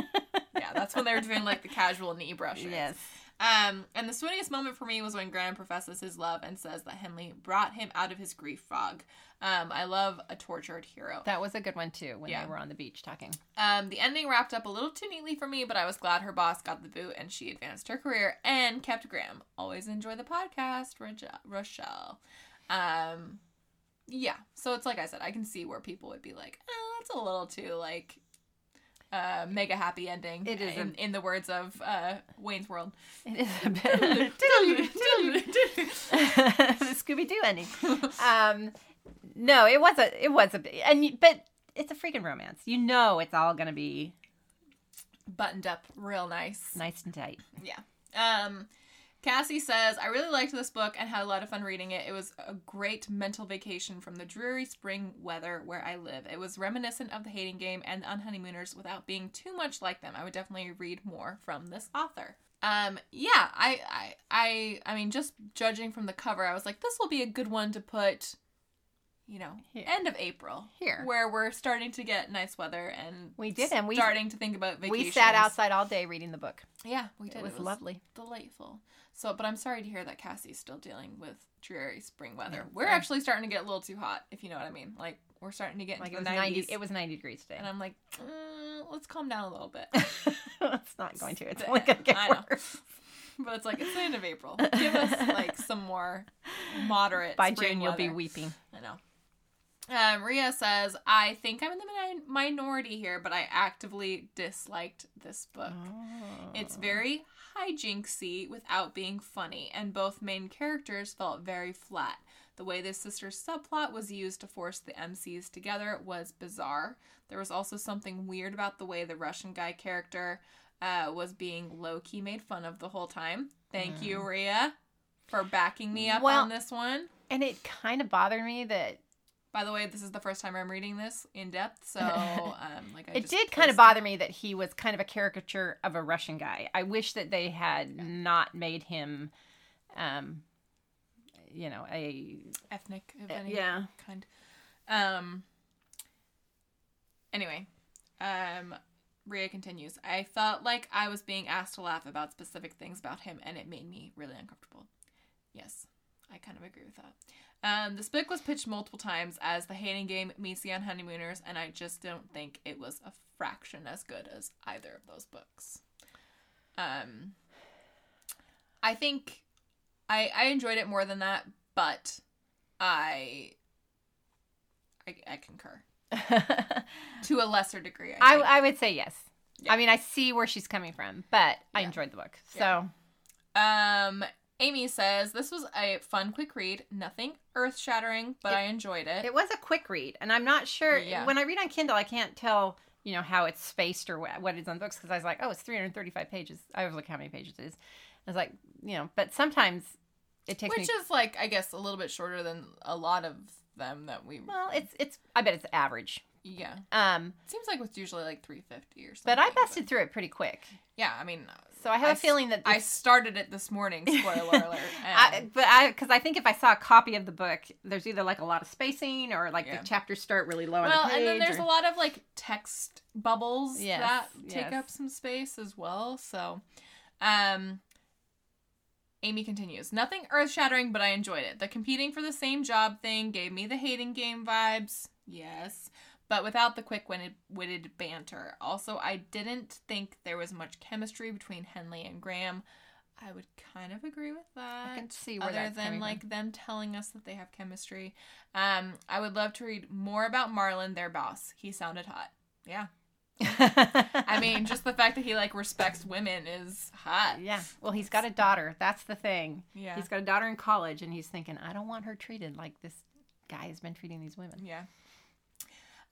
that's when they were doing like the casual knee brushes. Yes. Um, and the sweetest moment for me was when Graham professes his love and says that Henley brought him out of his grief fog. Um, I love a tortured hero. That was a good one too when Yeah. they were on the beach talking. Um, the ending wrapped up a little too neatly for me, but I was glad her boss got the boot and she advanced her career and kept Graham. Always enjoy the podcast, Rochelle. Um, yeah, so it's like I said, I can see where people would be like, oh, that's a little too like uh mega happy ending. It is a- in, in the words of uh Wayne's World. It is a bit Scooby Doo ending. Um, no, it was a it was a and but it's a freaking romance. You know, it's all gonna be Buttoned up real nice. nice and tight. Yeah. Um, Cassie says, I really liked this book and had a lot of fun reading it. It was a great mental vacation from the dreary spring weather where I live. It was reminiscent of the hating game and the unhoneymooners without being too much like them. I would definitely read more from this author. Um, yeah, I, I, I, I mean, just judging from the cover, I was like, this will be a good one to put, you know, Here. end of April Here. where we're starting to get nice weather and We did, and we- starting to think about vacations. We sat outside all day reading the book. Yeah, we did. It was lovely. delightful. So, but I'm sorry to hear that Cassie's still dealing with dreary spring weather. Yeah, we're actually starting to get a little too hot, if you know what I mean. Like we're starting to get Like it into was the 90 it was 90 degrees today. and I'm like, mm, let's calm down a little bit. it's not going to. It's only going to get I know. worse. but it's like it's the end of April. Give us like some more moderate. By June you'll be weeping. I know. Um, Rhea says, I think I'm in the min- minority here, but I actively disliked this book. It's very hijinksy without being funny, and both main characters felt very flat. The way this sister subplot was used to force the MCs together was bizarre. There was also something weird about the way the Russian guy character uh, was being low key made fun of the whole time. Thank you, Rhea, for backing me up Well- on this one. And it kind of bothered me that By the way, this is the first time I'm reading this in depth, so um, like I it did kind of bother me that he was kind of a caricature of a Russian guy. I wish that they had not made him, um, you know, a ethnic of Uh, any yeah. kind. Um. Anyway, um, Rhea continues. I felt like I was being asked to laugh about specific things about him, and it made me really uncomfortable. Yes, I kind of agree with that. Um, this book was pitched multiple times as the hating game meets the honeymooners, and I just don't think it was a fraction as good as either of those books. Um, I think I I enjoyed it more than that, but I I, I concur to a lesser degree. I, I, think. I would say yes. Yeah. I mean, I see where she's coming from, but I enjoyed the book. So Yeah. um Amy says this was a fun quick read, nothing earth shattering, but It- I enjoyed it. it was a quick read, and I'm not sure Yeah. when I read on Kindle, I can't tell you know how it's spaced or what, what it is on books because I was like, oh, it's 335 pages. I always look how many pages it is. I was like, you know, but sometimes it takes Which me. is like I guess a little bit shorter than a lot of them that we well, it's it's. I bet it's average. yeah. Um, seems like it's usually like 350 or something. but I busted through it pretty quick. Yeah, I mean So I have a s- feeling that I started it this morning, spoiler alert. I, but I, because I think if I saw a copy of the book, there's either like a lot of spacing or like Yeah. the chapters start really low on well, the page. and then there's or- a lot of like text bubbles Yes, that take yes. up some space as well. So, um, Amy continues. Nothing earth shattering, but I enjoyed it. The competing for the same job thing gave me the hating game vibes. Yes. But without the quick witted banter. Also, I didn't think there was much chemistry between Henley and Graham. I would kind of agree with that. I can see where other that's than like them telling us that they have chemistry. Um, I would love to read more about Marlon, their boss. He sounded hot. Yeah. I mean, just the fact that he like respects women is hot. yeah. Well, he's got a daughter. That's the thing. Yeah. He's got a daughter in college, and he's thinking, I don't want her treated like this guy has been treating these women. Yeah.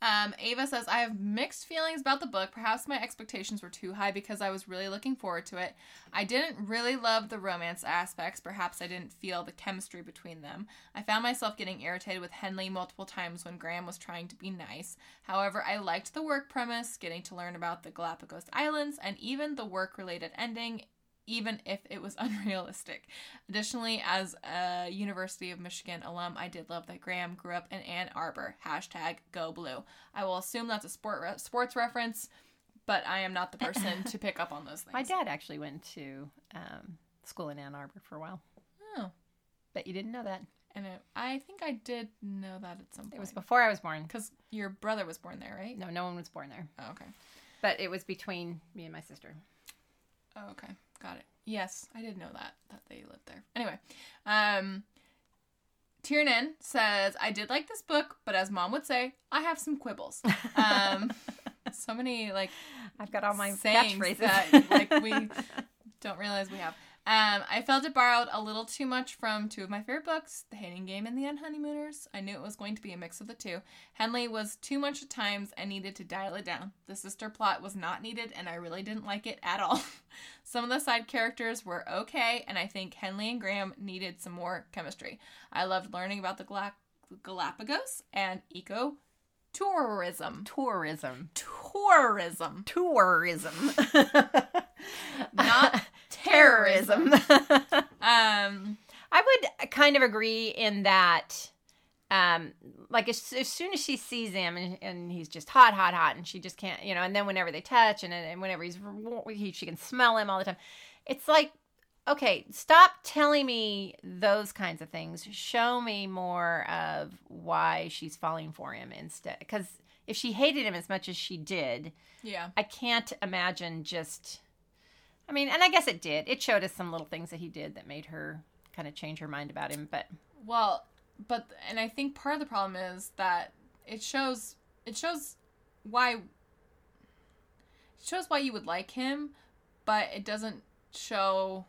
Um, Ava says, I have mixed feelings about the book. Perhaps my expectations were too high because I was really looking forward to it. I didn't really love the romance aspects. Perhaps I didn't feel the chemistry between them. I found myself getting irritated with Henley multiple times when Graham was trying to be nice. However, I liked the work premise, getting to learn about the Galapagos Islands, and even the work related ending even if it was unrealistic. Additionally, as a University of Michigan alum, I did love that Graham grew up in Ann Arbor. Hashtag Go Blue. I will assume that's a sport re- sports reference, but I am not the person to pick up on those things. My dad actually went to um, school in Ann Arbor for a while. Oh, Bet you didn't know that. and it, I think I did know that at some point. It was before I was born. because your brother was born there, right? No, no one was born there. Oh, okay. But it was between me and my sister. Oh, okay. Got it. Yes, I did know that that they lived there. Anyway, um Tiernan says, I did like this book, but as mom would say, I have some quibbles. Um so many like I've got all my sayings catchphrases. that like we don't realize we have. Um, I felt it borrowed a little too much from two of my favorite books, The Hating Game and The Unhoneymooners. I knew it was going to be a mix of the two. Henley was too much at times and needed to dial it down. The sister plot was not needed, and I really didn't like it at all. some of the side characters were okay, and I think Henley and Graham needed some more chemistry. I loved learning about the Gala- Galapagos and eco tourism. tourism. Tourism. Tourism. Not terrorism. Um, I would kind of agree in that, um, like as, as soon as she sees him and, and he's just hot, hot, hot, and she just can't, you know, and then whenever they touch and, and whenever he's, he, she can smell him all the time. It's like, okay, stop telling me those kinds of things. Show me more of why she's falling for him instead. Because if she hated him as much as she did, yeah. I can't imagine just. I mean, and I guess it did. It showed us some little things that he did that made her kind of change her mind about him. But Well, but and I think part of the problem is that it shows it shows why it shows why you would like him, but it doesn't show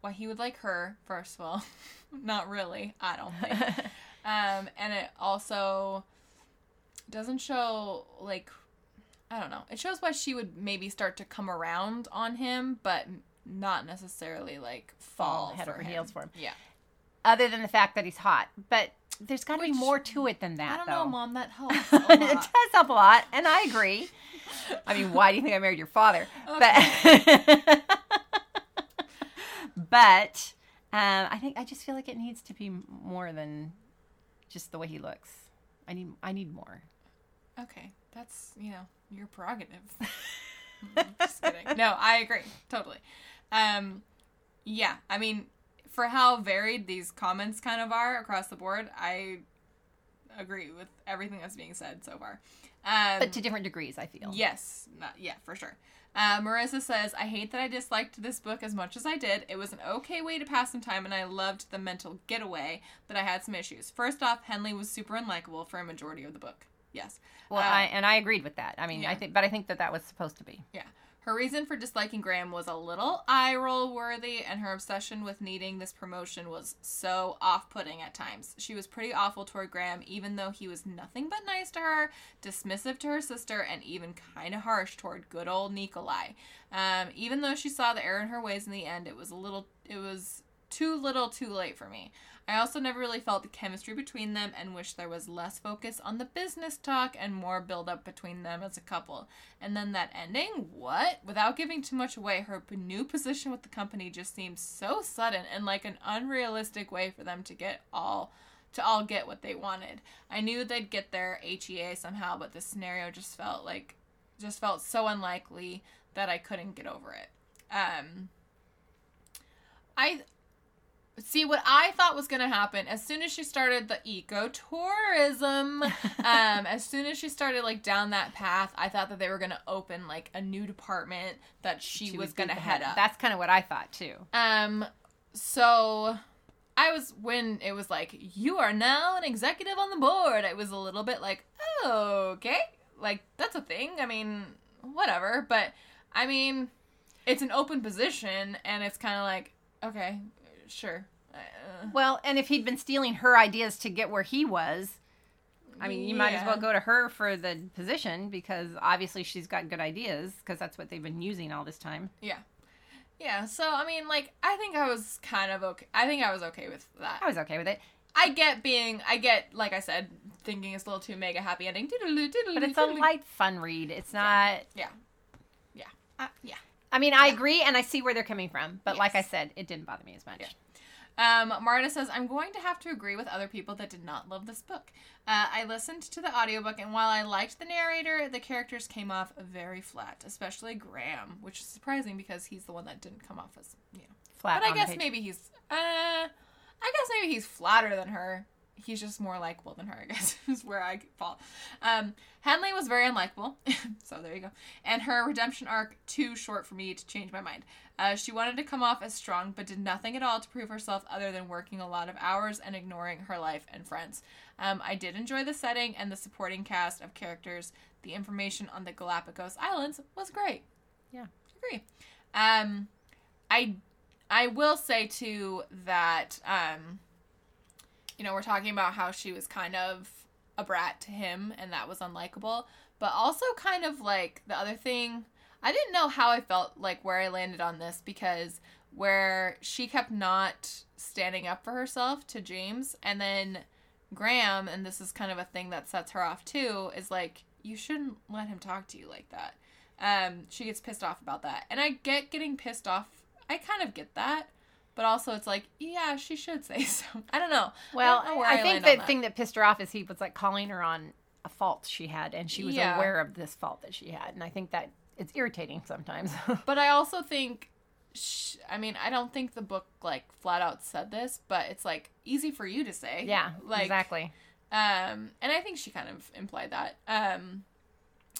why he would like her. First of all, not really. I don't think. Um, and it also doesn't show like I don't know. It shows why she would maybe start to come around on him, but not necessarily like fall, head over him. heels for him. Yeah. Other than the fact that he's hot, but there's got to be more to it than that. I don't though. know, mom. That helps. It does help a lot, and I agree. I mean, why do you think I married your father? Okay. But, but um, I think I just feel like it needs to be more than just the way he looks. I need I need more. Okay, that's you know your prerogative. Mm, Just kidding. No, I agree totally. Um, yeah, I mean, for how varied these comments kind of are across the board, I agree with everything that's being said so far. Um, But to different degrees, I feel. Yes, not, yeah, for sure. Uh, Marissa says, I hate that I disliked this book as much as I did. It was an okay way to pass some time, and I loved the mental getaway, but I had some issues. First off, Henley was super unlikable for a majority of the book. Yes. Well, Uh, I, and I agreed with that. I mean, yeah. I think, but I think that that was supposed to be. Yeah. Her reason for disliking Graham was a little eye roll worthy, and her obsession with needing this promotion was so off putting at times. She was pretty awful toward Graham, even though he was nothing but nice to her, dismissive to her sister, and even kind of harsh toward good old Nikolai. Um, even though she saw the error in her ways in the end, it was a little, it was too little too late for me. I also never really felt the chemistry between them and wish there was less focus on the business talk and more build up between them as a couple. And then that ending, what? Without giving too much away, her new position with the company just seemed so sudden and like an unrealistic way for them to get all to all get what they wanted. I knew they'd get their HEA somehow, but the scenario just felt like just felt so unlikely that I couldn't get over it. Um I see what I thought was going to happen as soon as she started the ecotourism. um, as soon as she started like down that path, I thought that they were going to open like a new department that she, was going to head up. That's kind of what I thought too. Um, so I was when it was like you are now an executive on the board. It was a little bit like oh, okay, like that's a thing. I mean, whatever. But I mean, it's an open position, and it's kind of like okay, sure. Uh, Well, and if he'd been stealing her ideas to get where he was, I mean, you might as well go to her for the position because obviously she's got good ideas because that's what they've been using all this time. yeah. Yeah, so I mean, like, I think I was kind of okay. I think I was okay with that. I was okay with it, I get being, I get, like I said, thinking it's a little too mega happy ending. but it's a light, fun read. It's not. Yeah. Yeah. Uh, yeah. I mean, I agree and I see where they're coming from, but like I said, it didn't bother me as much. Yeah. Um, Marta says, I'm going to have to agree with other people that did not love this book. Uh, I listened to the audiobook, and while I liked the narrator, the characters came off very flat, especially Graham, which is surprising because he's the one that didn't come off as, you know. Flat. But I guess maybe he's, uh, I guess maybe he's flatter than her. He's just more likable than her, I guess, is where I fall. Um, Henley was very unlikable, so there you go. And her redemption arc, too short for me to change my mind. Uh, she wanted to come off as strong, but did nothing at all to prove herself other than working a lot of hours and ignoring her life and friends. Um, I did enjoy the setting and the supporting cast of characters. The information on the Galapagos Islands was great. Yeah. agree. Um, I I will say too that um, you know we're talking about how she was kind of a brat to him and that was unlikable, but also kind of like the other thing. I didn't know how I felt like where I landed on this because where she kept not standing up for herself to James and then Graham and this is kind of a thing that sets her off too is like you shouldn't let him talk to you like that. Um she gets pissed off about that. And I get getting pissed off. I kind of get that. But also it's like, yeah, she should say so. I don't know. Well, I, know I, I think the that. thing that pissed her off is he was like calling her on a fault she had, and she was Yeah. aware of this fault that she had, and I think that it's irritating sometimes. But I also think, sh- I mean, I don't think the book like flat out said this, but it's like easy for you to say. yeah, like exactly. Um, and I think she kind of implied that. Um,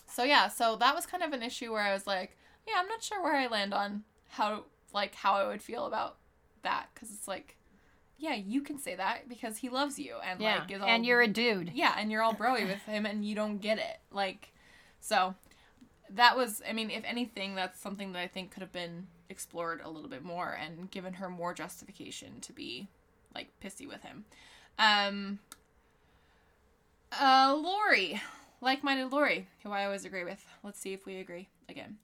so yeah, so that was kind of an issue where I was like, yeah, I'm not sure where I land on how like how I would feel about that because it's like, yeah, you can say that because he loves you and Yeah, like is all, and you're a dude. yeah, and you're all broy with him and you don't get it. Like, so that was, I mean, if anything, that's something that I think could have been explored a little bit more and given her more justification to be like pissy with him. Um, Uh, Lori, like-minded Lori, who I always agree with. Let's see if we agree again.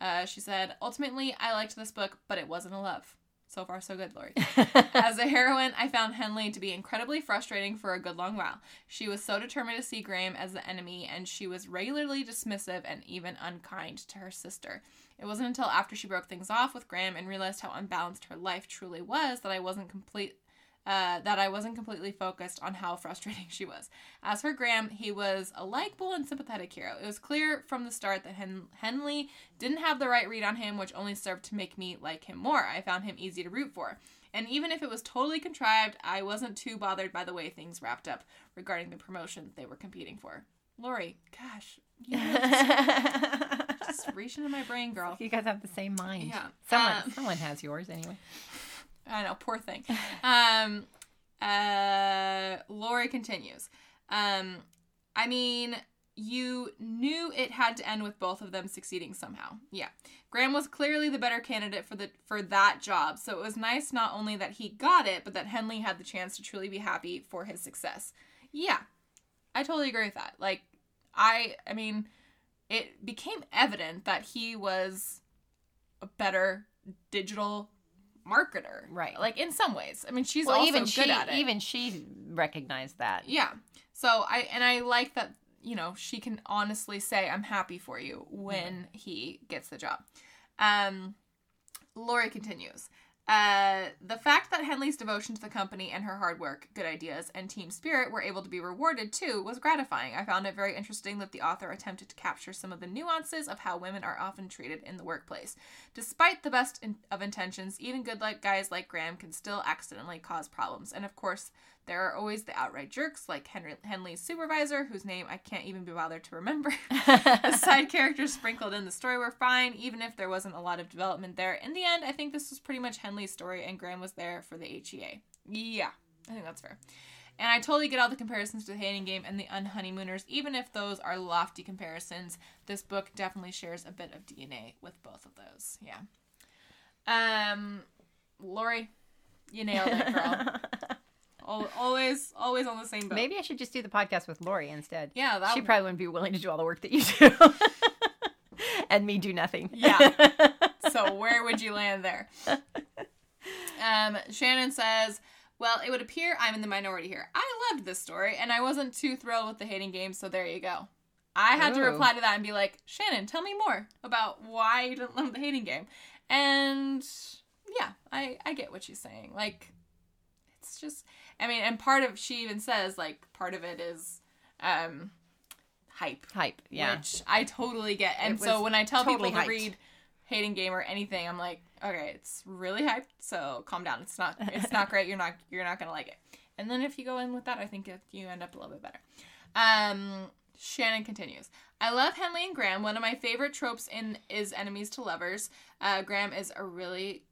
Uh, she said, ultimately, I liked this book, but it wasn't a love. So far, so good, Lori. As a heroine, I found Henley to be incredibly frustrating for a good long while. She was so determined to see Graham as the enemy, and she was regularly dismissive and even unkind to her sister. It wasn't until after she broke things off with Graham and realized how unbalanced her life truly was that I wasn't complete uh, that I wasn't completely focused on how frustrating she was. As for Graham, he was a likable and sympathetic hero. It was clear from the start that Hen- Henley didn't have the right read on him, which only served to make me like him more. I found him easy to root for. And even if it was totally contrived, I wasn't too bothered by the way things wrapped up regarding the promotion they were competing for. Lori, gosh, you just, just reach into my brain, girl. you guys have the same mind. Yeah. Someone, Um, someone has yours anyway. I know, poor thing. Um, uh, Lori continues. Um, I mean, you knew it had to end with both of them succeeding somehow. Yeah, Graham was clearly the better candidate for the for that job. So it was nice not only that he got it, but that Henley had the chance to truly be happy for his success. Yeah, I totally agree with that. Like, I, I mean, it became evident that he was a better digital marketer. Right. Like in some ways. I mean, she's well, also even good she, at it. even she recognized that. yeah. So I and I like that, you know, she can honestly say I'm happy for you when he gets the job. Um Lori continues. Uh, the fact that Henley's devotion to the company and her hard work, good ideas, and team spirit were able to be rewarded too was gratifying. I found it very interesting that the author attempted to capture some of the nuances of how women are often treated in the workplace. Despite the best in- of intentions, even good guys like Graham can still accidentally cause problems. And of course, there are always the outright jerks like Henry- Henley's supervisor, whose name I can't even be bothered to remember. the side characters sprinkled in the story were fine, even if there wasn't a lot of development there. In the end, I think this was pretty much Henley's story, and Graham was there for the HEA. Yeah, I think that's fair. And I totally get all the comparisons to the Hating Game and the Unhoneymooners, even if those are lofty comparisons. This book definitely shares a bit of DNA with both of those. Yeah. Um, Lori, you nailed it, girl. Al- always, always on the same boat. Maybe I should just do the podcast with Lori instead. Yeah, that she would- probably wouldn't be willing to do all the work that you do, and me do nothing. Yeah. so where would you land there? Um, Shannon says, "Well, it would appear I'm in the minority here. I loved this story, and I wasn't too thrilled with the hating game. So there you go. I had to reply to that and be like, Shannon, tell me more about why you didn't love the hating game. And yeah, I I get what she's saying. Like, it's just, I mean, and part of she even says like part of it is, um, hype. Hype. Yeah. Which I totally get. And so when I tell totally people to hyped. read Hating Game or anything, I'm like, okay, it's really hyped, so calm down. It's not it's not great. You're not you're not gonna like it. And then if you go in with that, I think it, you end up a little bit better. Um Shannon continues. I love Henley and Graham. One of my favorite tropes in is enemies to lovers. Uh, Graham is a really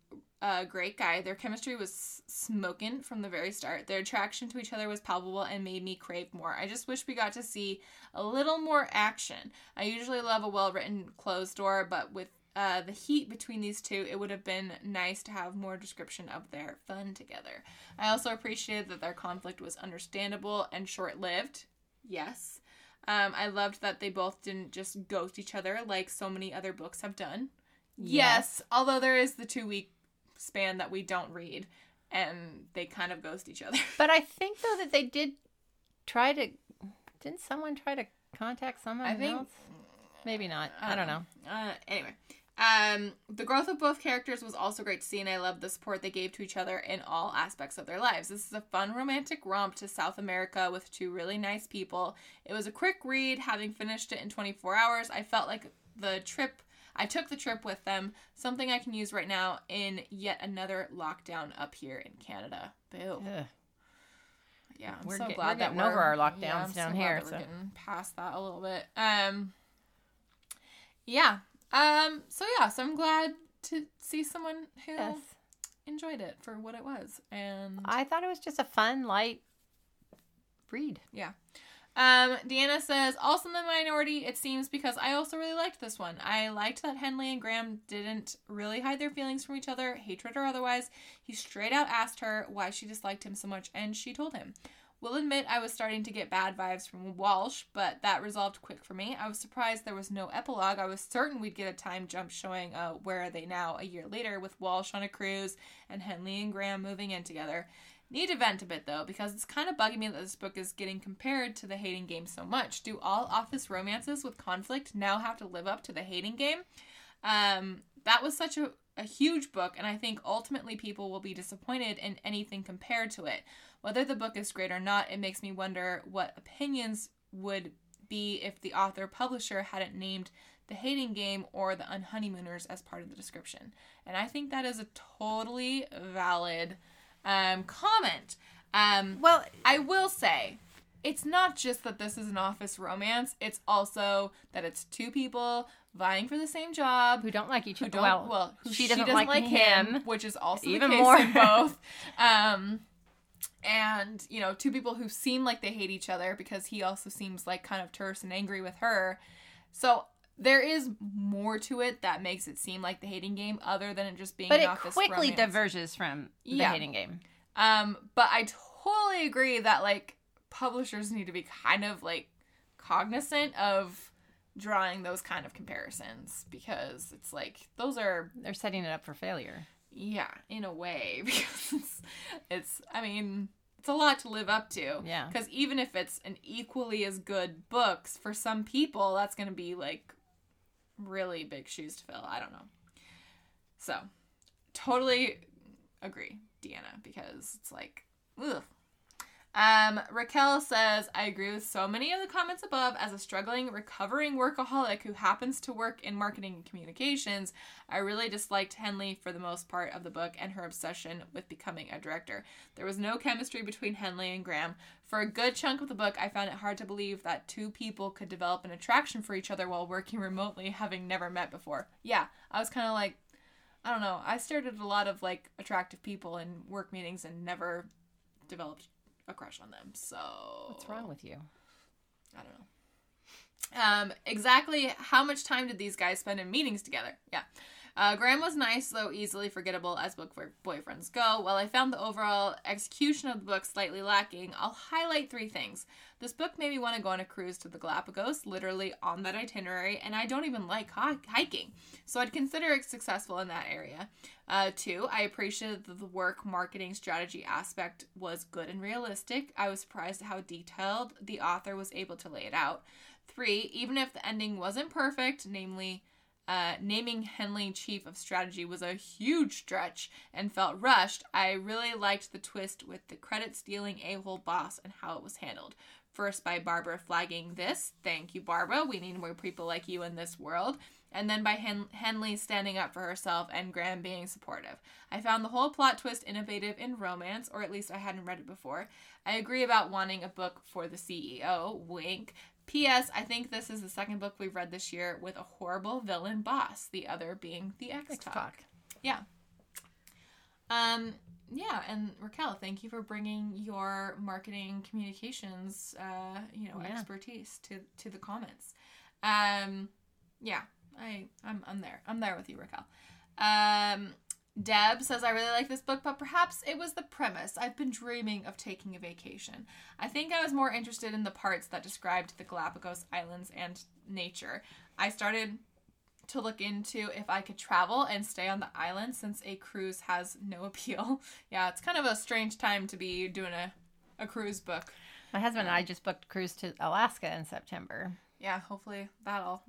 uh, great guy. Their chemistry was smoking from the very start. Their attraction to each other was palpable and made me crave more. I just wish we got to see a little more action. I usually love a well written closed door, but with uh, the heat between these two, it would have been nice to have more description of their fun together. I also appreciated that their conflict was understandable and short lived. Yes. Um, I loved that they both didn't just ghost each other like so many other books have done. Yes, although there is the two week span that we don't read and they kind of ghost each other. But I think though that they did try to. Didn't someone try to contact someone I think- else? Maybe not. I don't know. Uh, anyway, um, the growth of both characters was also great to see, and I loved the support they gave to each other in all aspects of their lives. This is a fun romantic romp to South America with two really nice people. It was a quick read. Having finished it in 24 hours, I felt like the trip. I took the trip with them, something I can use right now in yet another lockdown up here in Canada. Boo. Ugh. Yeah, I'm We're so get- glad we're that getting we're over our yeah, lockdowns so down glad here, that We're so- getting past that a little bit. Um, yeah. Um. So yeah. So I'm glad to see someone who Yes. enjoyed it for what it was, and I thought it was just a fun, light read. yeah. Um, Deanna says, also in the minority, it seems because I also really liked this one. I liked that Henley and Graham didn't really hide their feelings from each other, hatred or otherwise. He straight out asked her why she disliked him so much, and she told him. Will admit I was starting to get bad vibes from Walsh, but that resolved quick for me. I was surprised there was no epilogue. I was certain we'd get a time jump showing uh, Where Are They Now a year later with Walsh on a cruise and Henley and Graham moving in together. Need to vent a bit though, because it's kind of bugging me that this book is getting compared to the hating game so much. Do all office romances with conflict now have to live up to the hating game? Um, that was such a, a huge book, and I think ultimately people will be disappointed in anything compared to it. Whether the book is great or not, it makes me wonder what opinions would be if the author publisher hadn't named the hating game or the unhoneymooners as part of the description. And I think that is a totally valid um, comment. Um, Well, I will say, it's not just that this is an office romance. It's also that it's two people vying for the same job who don't like each other. Well, well, who she doesn't like him. which is also Even the case more. in both. Um, and you know, two people who seem like they hate each other because he also seems like kind of terse and angry with her. So there is more to it that makes it seem like the hating game, other than it just being but an it office quickly romance. diverges from the Yeah. hating game. Um, but I totally agree that like publishers need to be kind of like cognizant of drawing those kind of comparisons because it's like those are They're setting it up for failure. yeah in a way because it's, it's I mean it's a lot to live up to Yeah. because even if it's an equally as good books for some people that's gonna be like really big shoes to fill I don't know so totally agree Deanna because it's like ugh. Um, Raquel says, I agree with so many of the comments above. As a struggling, recovering workaholic who happens to work in marketing and communications, I really disliked Henley for the most part of the book and her obsession with becoming a director. There was no chemistry between Henley and Graham. For a good chunk of the book, I found it hard to believe that two people could develop an attraction for each other while working remotely, having never met before. Yeah, I was kind of like, I don't know. I stared at a lot of like attractive people in work meetings and never developed a crush on them. So What's wrong with you? I don't know. Um, exactly how much time did these guys spend in meetings together? Yeah. Uh, Graham was nice, though easily forgettable as book boyfriends go. While I found the overall execution of the book slightly lacking, I'll highlight three things. This book made me want to go on a cruise to the Galapagos, literally on that itinerary, and I don't even like hi- hiking, so I'd consider it successful in that area. Uh, two, I appreciated that the work marketing strategy aspect was good and realistic. I was surprised at how detailed the author was able to lay it out. Three, even if the ending wasn't perfect, namely, uh, naming Henley chief of strategy was a huge stretch and felt rushed. I really liked the twist with the credit stealing a hole boss and how it was handled. First, by Barbara flagging this, thank you, Barbara, we need more people like you in this world. And then by Hen- Henley standing up for herself and Graham being supportive. I found the whole plot twist innovative in romance, or at least I hadn't read it before. I agree about wanting a book for the CEO, wink. P.S. I think this is the second book we've read this year with a horrible villain boss, the other being the Ex Talk. Yeah. Um. Yeah, and Raquel, thank you for bringing your marketing communications, uh, you know, Yeah. expertise to to the comments. Um. Yeah, I I'm I'm there. I'm there with you, Raquel. Um. Deb says, I really like this book, but perhaps it was the premise. I've been dreaming of taking a vacation. I think I was more interested in the parts that described the Galapagos Islands and nature. I started to look into if I could travel and stay on the island since a cruise has no appeal. Yeah, it's kind of a strange time to be doing a, a cruise book. My husband and I um, just booked a cruise to Alaska in September. Yeah, hopefully that'll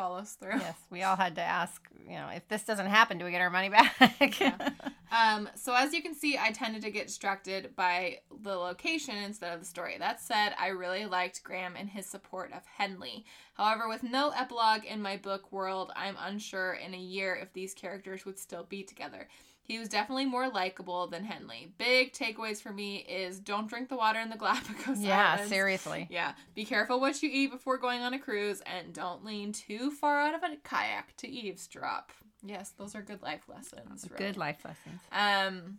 follows through. Yes, we all had to ask, you know, if this doesn't happen, do we get our money back? Um, so as you can see, I tended to get distracted by the location instead of the story. That said, I really liked Graham and his support of Henley. However, with no epilogue in my book world, I'm unsure in a year if these characters would still be together. He was definitely more likable than Henley. Big takeaways for me is don't drink the water in the Galapagos yeah, Islands. seriously. Yeah, be careful what you eat before going on a cruise, and don't lean too far out of a kayak to eavesdrop. Yes, those are good life lessons. Really. Good life lessons. Um,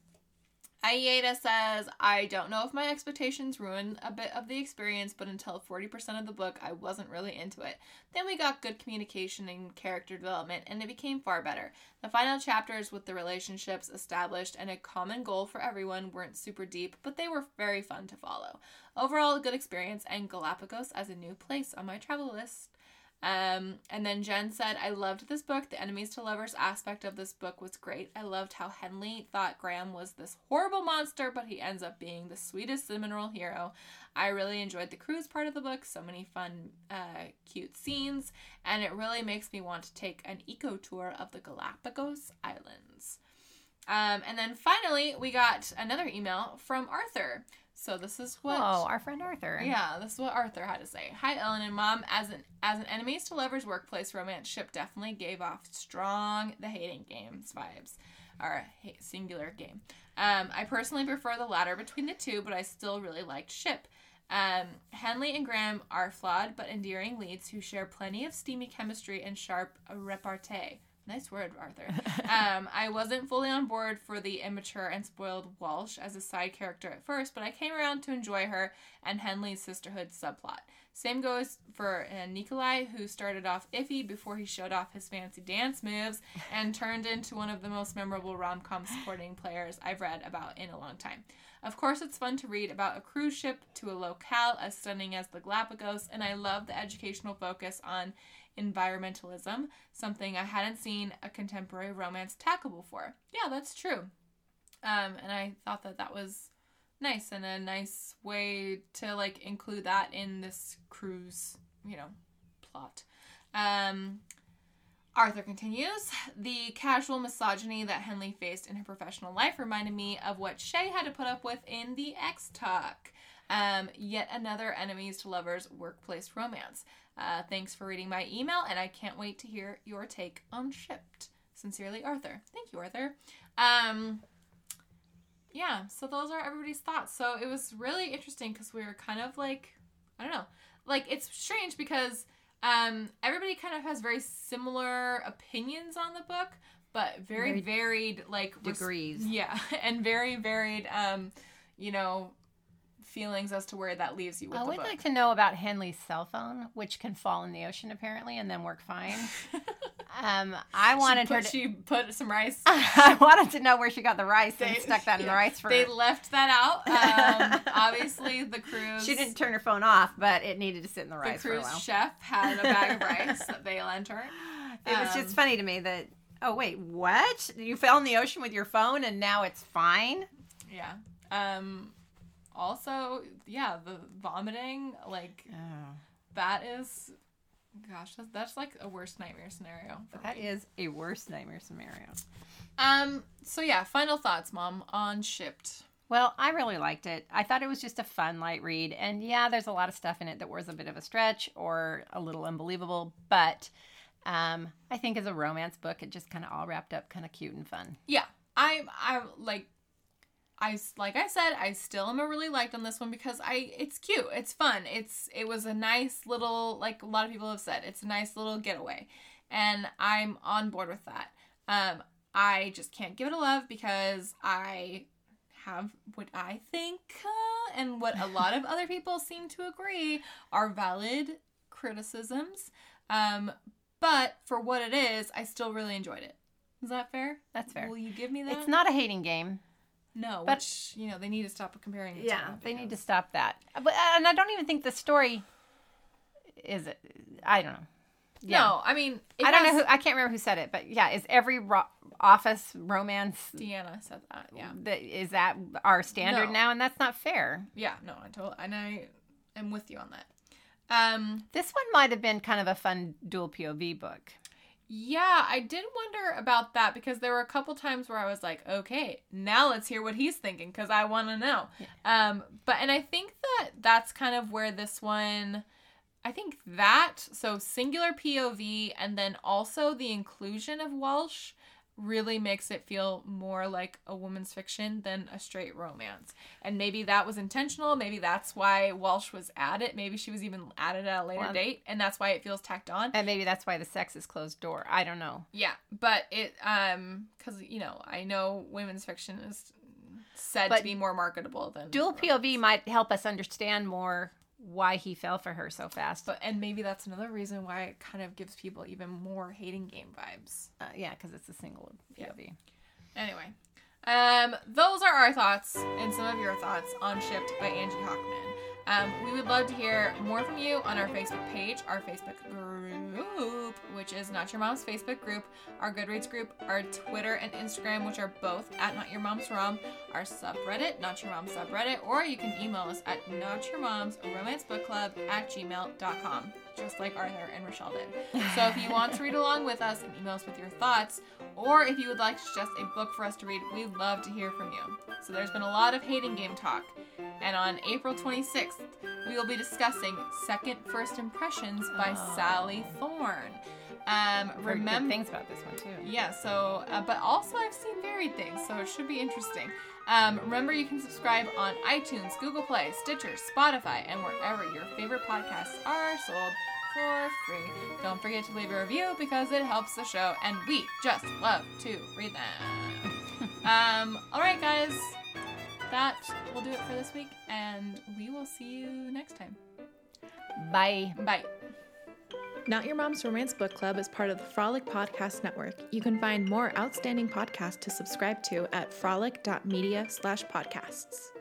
Ayeda says, I don't know if my expectations ruined a bit of the experience, but until 40% of the book, I wasn't really into it. Then we got good communication and character development, and it became far better. The final chapters with the relationships established and a common goal for everyone weren't super deep, but they were very fun to follow. Overall, a good experience, and Galapagos as a new place on my travel list. Um, and then Jen said, I loved this book. The enemies to lovers aspect of this book was great. I loved how Henley thought Graham was this horrible monster, but he ends up being the sweetest roll hero. I really enjoyed the cruise part of the book. So many fun, uh, cute scenes. And it really makes me want to take an eco tour of the Galapagos Islands. Um, and then finally, we got another email from Arthur. So this is what Oh, our friend Arthur. yeah, this is what Arthur had to say. Hi, Ellen and Mom. As an as an enemies to lovers workplace romance ship, definitely gave off strong the hating games vibes, or singular game. Um, I personally prefer the latter between the two, but I still really liked ship. Um, Henley and Graham are flawed but endearing leads who share plenty of steamy chemistry and sharp repartee. Nice word, Arthur. um, I wasn't fully on board for the immature and spoiled Walsh as a side character at first, but I came around to enjoy her and Henley's sisterhood subplot. Same goes for uh, Nikolai, who started off iffy before he showed off his fancy dance moves and turned into one of the most memorable rom com supporting players I've read about in a long time. Of course, it's fun to read about a cruise ship to a locale as stunning as the Galapagos, and I love the educational focus on environmentalism, something I hadn't seen a contemporary romance tackle before. Yeah, that's true. Um, and I thought that that was nice and a nice way to like include that in this cruise, you know, plot. Um, Arthur continues, the casual misogyny that Henley faced in her professional life reminded me of what Shay had to put up with in the Ex Talk. Um, yet another enemies to lovers workplace romance. Uh, thanks for reading my email, and I can't wait to hear your take on Shipped. Sincerely, Arthur. Thank you, Arthur. Um, yeah, so those are everybody's thoughts. So it was really interesting because we were kind of like, I don't know, like it's strange because um, everybody kind of has very similar opinions on the book, but very, Very varied like res- Degrees. yeah, and very varied, um, you know, feelings as to where that leaves you with I the would book. like to know about Henley's cell phone, which can fall in the ocean apparently and then work fine. um, I wanted she her put, to. she put some rice. I wanted to know where she got the rice and They- stuck that in the rice for They left that out. Um, obviously, the crew. She didn't turn her phone off, but it needed to sit in the The rice for a cruise chef had a bag of rice that they lent her. It was Um, just funny to me that. Oh wait, what? You fell in the ocean with your phone and now it's fine? Yeah. Um. Also, yeah, the vomiting, like Oh, that is, gosh, that's, that's like a worst nightmare scenario. That me. is a worst nightmare scenario. Um. So yeah, final thoughts, mom, on shipped. Well, I really liked it. I thought it was just a fun, light read. And yeah, there's a lot of stuff in it that was a bit of a stretch or a little unbelievable. But um, I think as a romance book, it just kind of all wrapped up kind of cute and fun. Yeah, I I like. I like I said, I still am a really liked on this one because I it's cute, it's fun, it's it was a nice little like a lot of people have said, it's a nice little getaway, and I'm on board with that. Um, I just can't give it a love because I have what I think uh, and what a lot of other people seem to agree are valid criticisms. Um, but for what it is, I still really enjoyed it. Is that fair? That's fair. Will you give me that? It's not a hating game. No, but- which you know they need to stop comparing. the Yeah, they need to stop that. But and I don't even think the story is it. I don't know. Yeah. No, I mean it I don't know who. I can't remember who said it, but yeah, is every ro- office romance Deanna said that. Yeah, that is that our standard No. now, and that's not fair. yeah. No, I totally and I am with you on that. Um, This one might have been kind of a fun dual POV book. Yeah, I did wonder about that because there were a couple times where I was like, okay, now let's hear what he's thinking because I want to know. Um, but and I think that that's kind of where this one. I think that so singular POV and then also the inclusion of Walsh really makes it feel more like a woman's fiction than a straight romance. And maybe that was intentional. Maybe that's why Walsh was added. Maybe she was even added at a later Well- date, and that's why it feels tacked on. And maybe that's why the sex is closed door. I don't know. Yeah, but it um because you know I know women's fiction is said But to be more marketable than Dual POV might help us understand more why he fell for her so fast. But and maybe that's another reason why it kind of gives people even more hating game vibes. Uh, yeah, because it's a single POV. Anyway, um, those are our thoughts and some of your thoughts on Shipped by Angie Hockman. Um, we would love to hear more from you on our Facebook page, our Facebook group, which is Not Your Mom's Facebook group, our Goodreads group, our Twitter and Instagram, which are both at Not Your Mom's Rom, our subreddit, Not Your Mom's subreddit, or you can email us at Not Your Mom's Romance Book Club at gmail.com, just like Arthur and Rochelle did. So if you want to read along with us and email us with your thoughts, or if you would like to suggest a book for us to read, we'd love to hear from you. So there's been a lot of hating game talk. And on April 26th, we will be discussing Second First Impressions by Oh. Sally Thorne. Um, remember things about this one too. yeah, so, uh, but also I've seen varied things, so it should be interesting. Um, remember, you can subscribe on iTunes, Google Play, Stitcher, Spotify, and wherever your favorite podcasts are sold for free. Don't forget to leave a review because it helps the show, and we just love to read them. um, all right, guys, that will do it for this week, and we will see you next time. Bye. Bye. Not Your Mom's Romance Book Club is part of the Frolic Podcast Network. You can find more outstanding podcasts to subscribe to at frolic.media slash podcasts.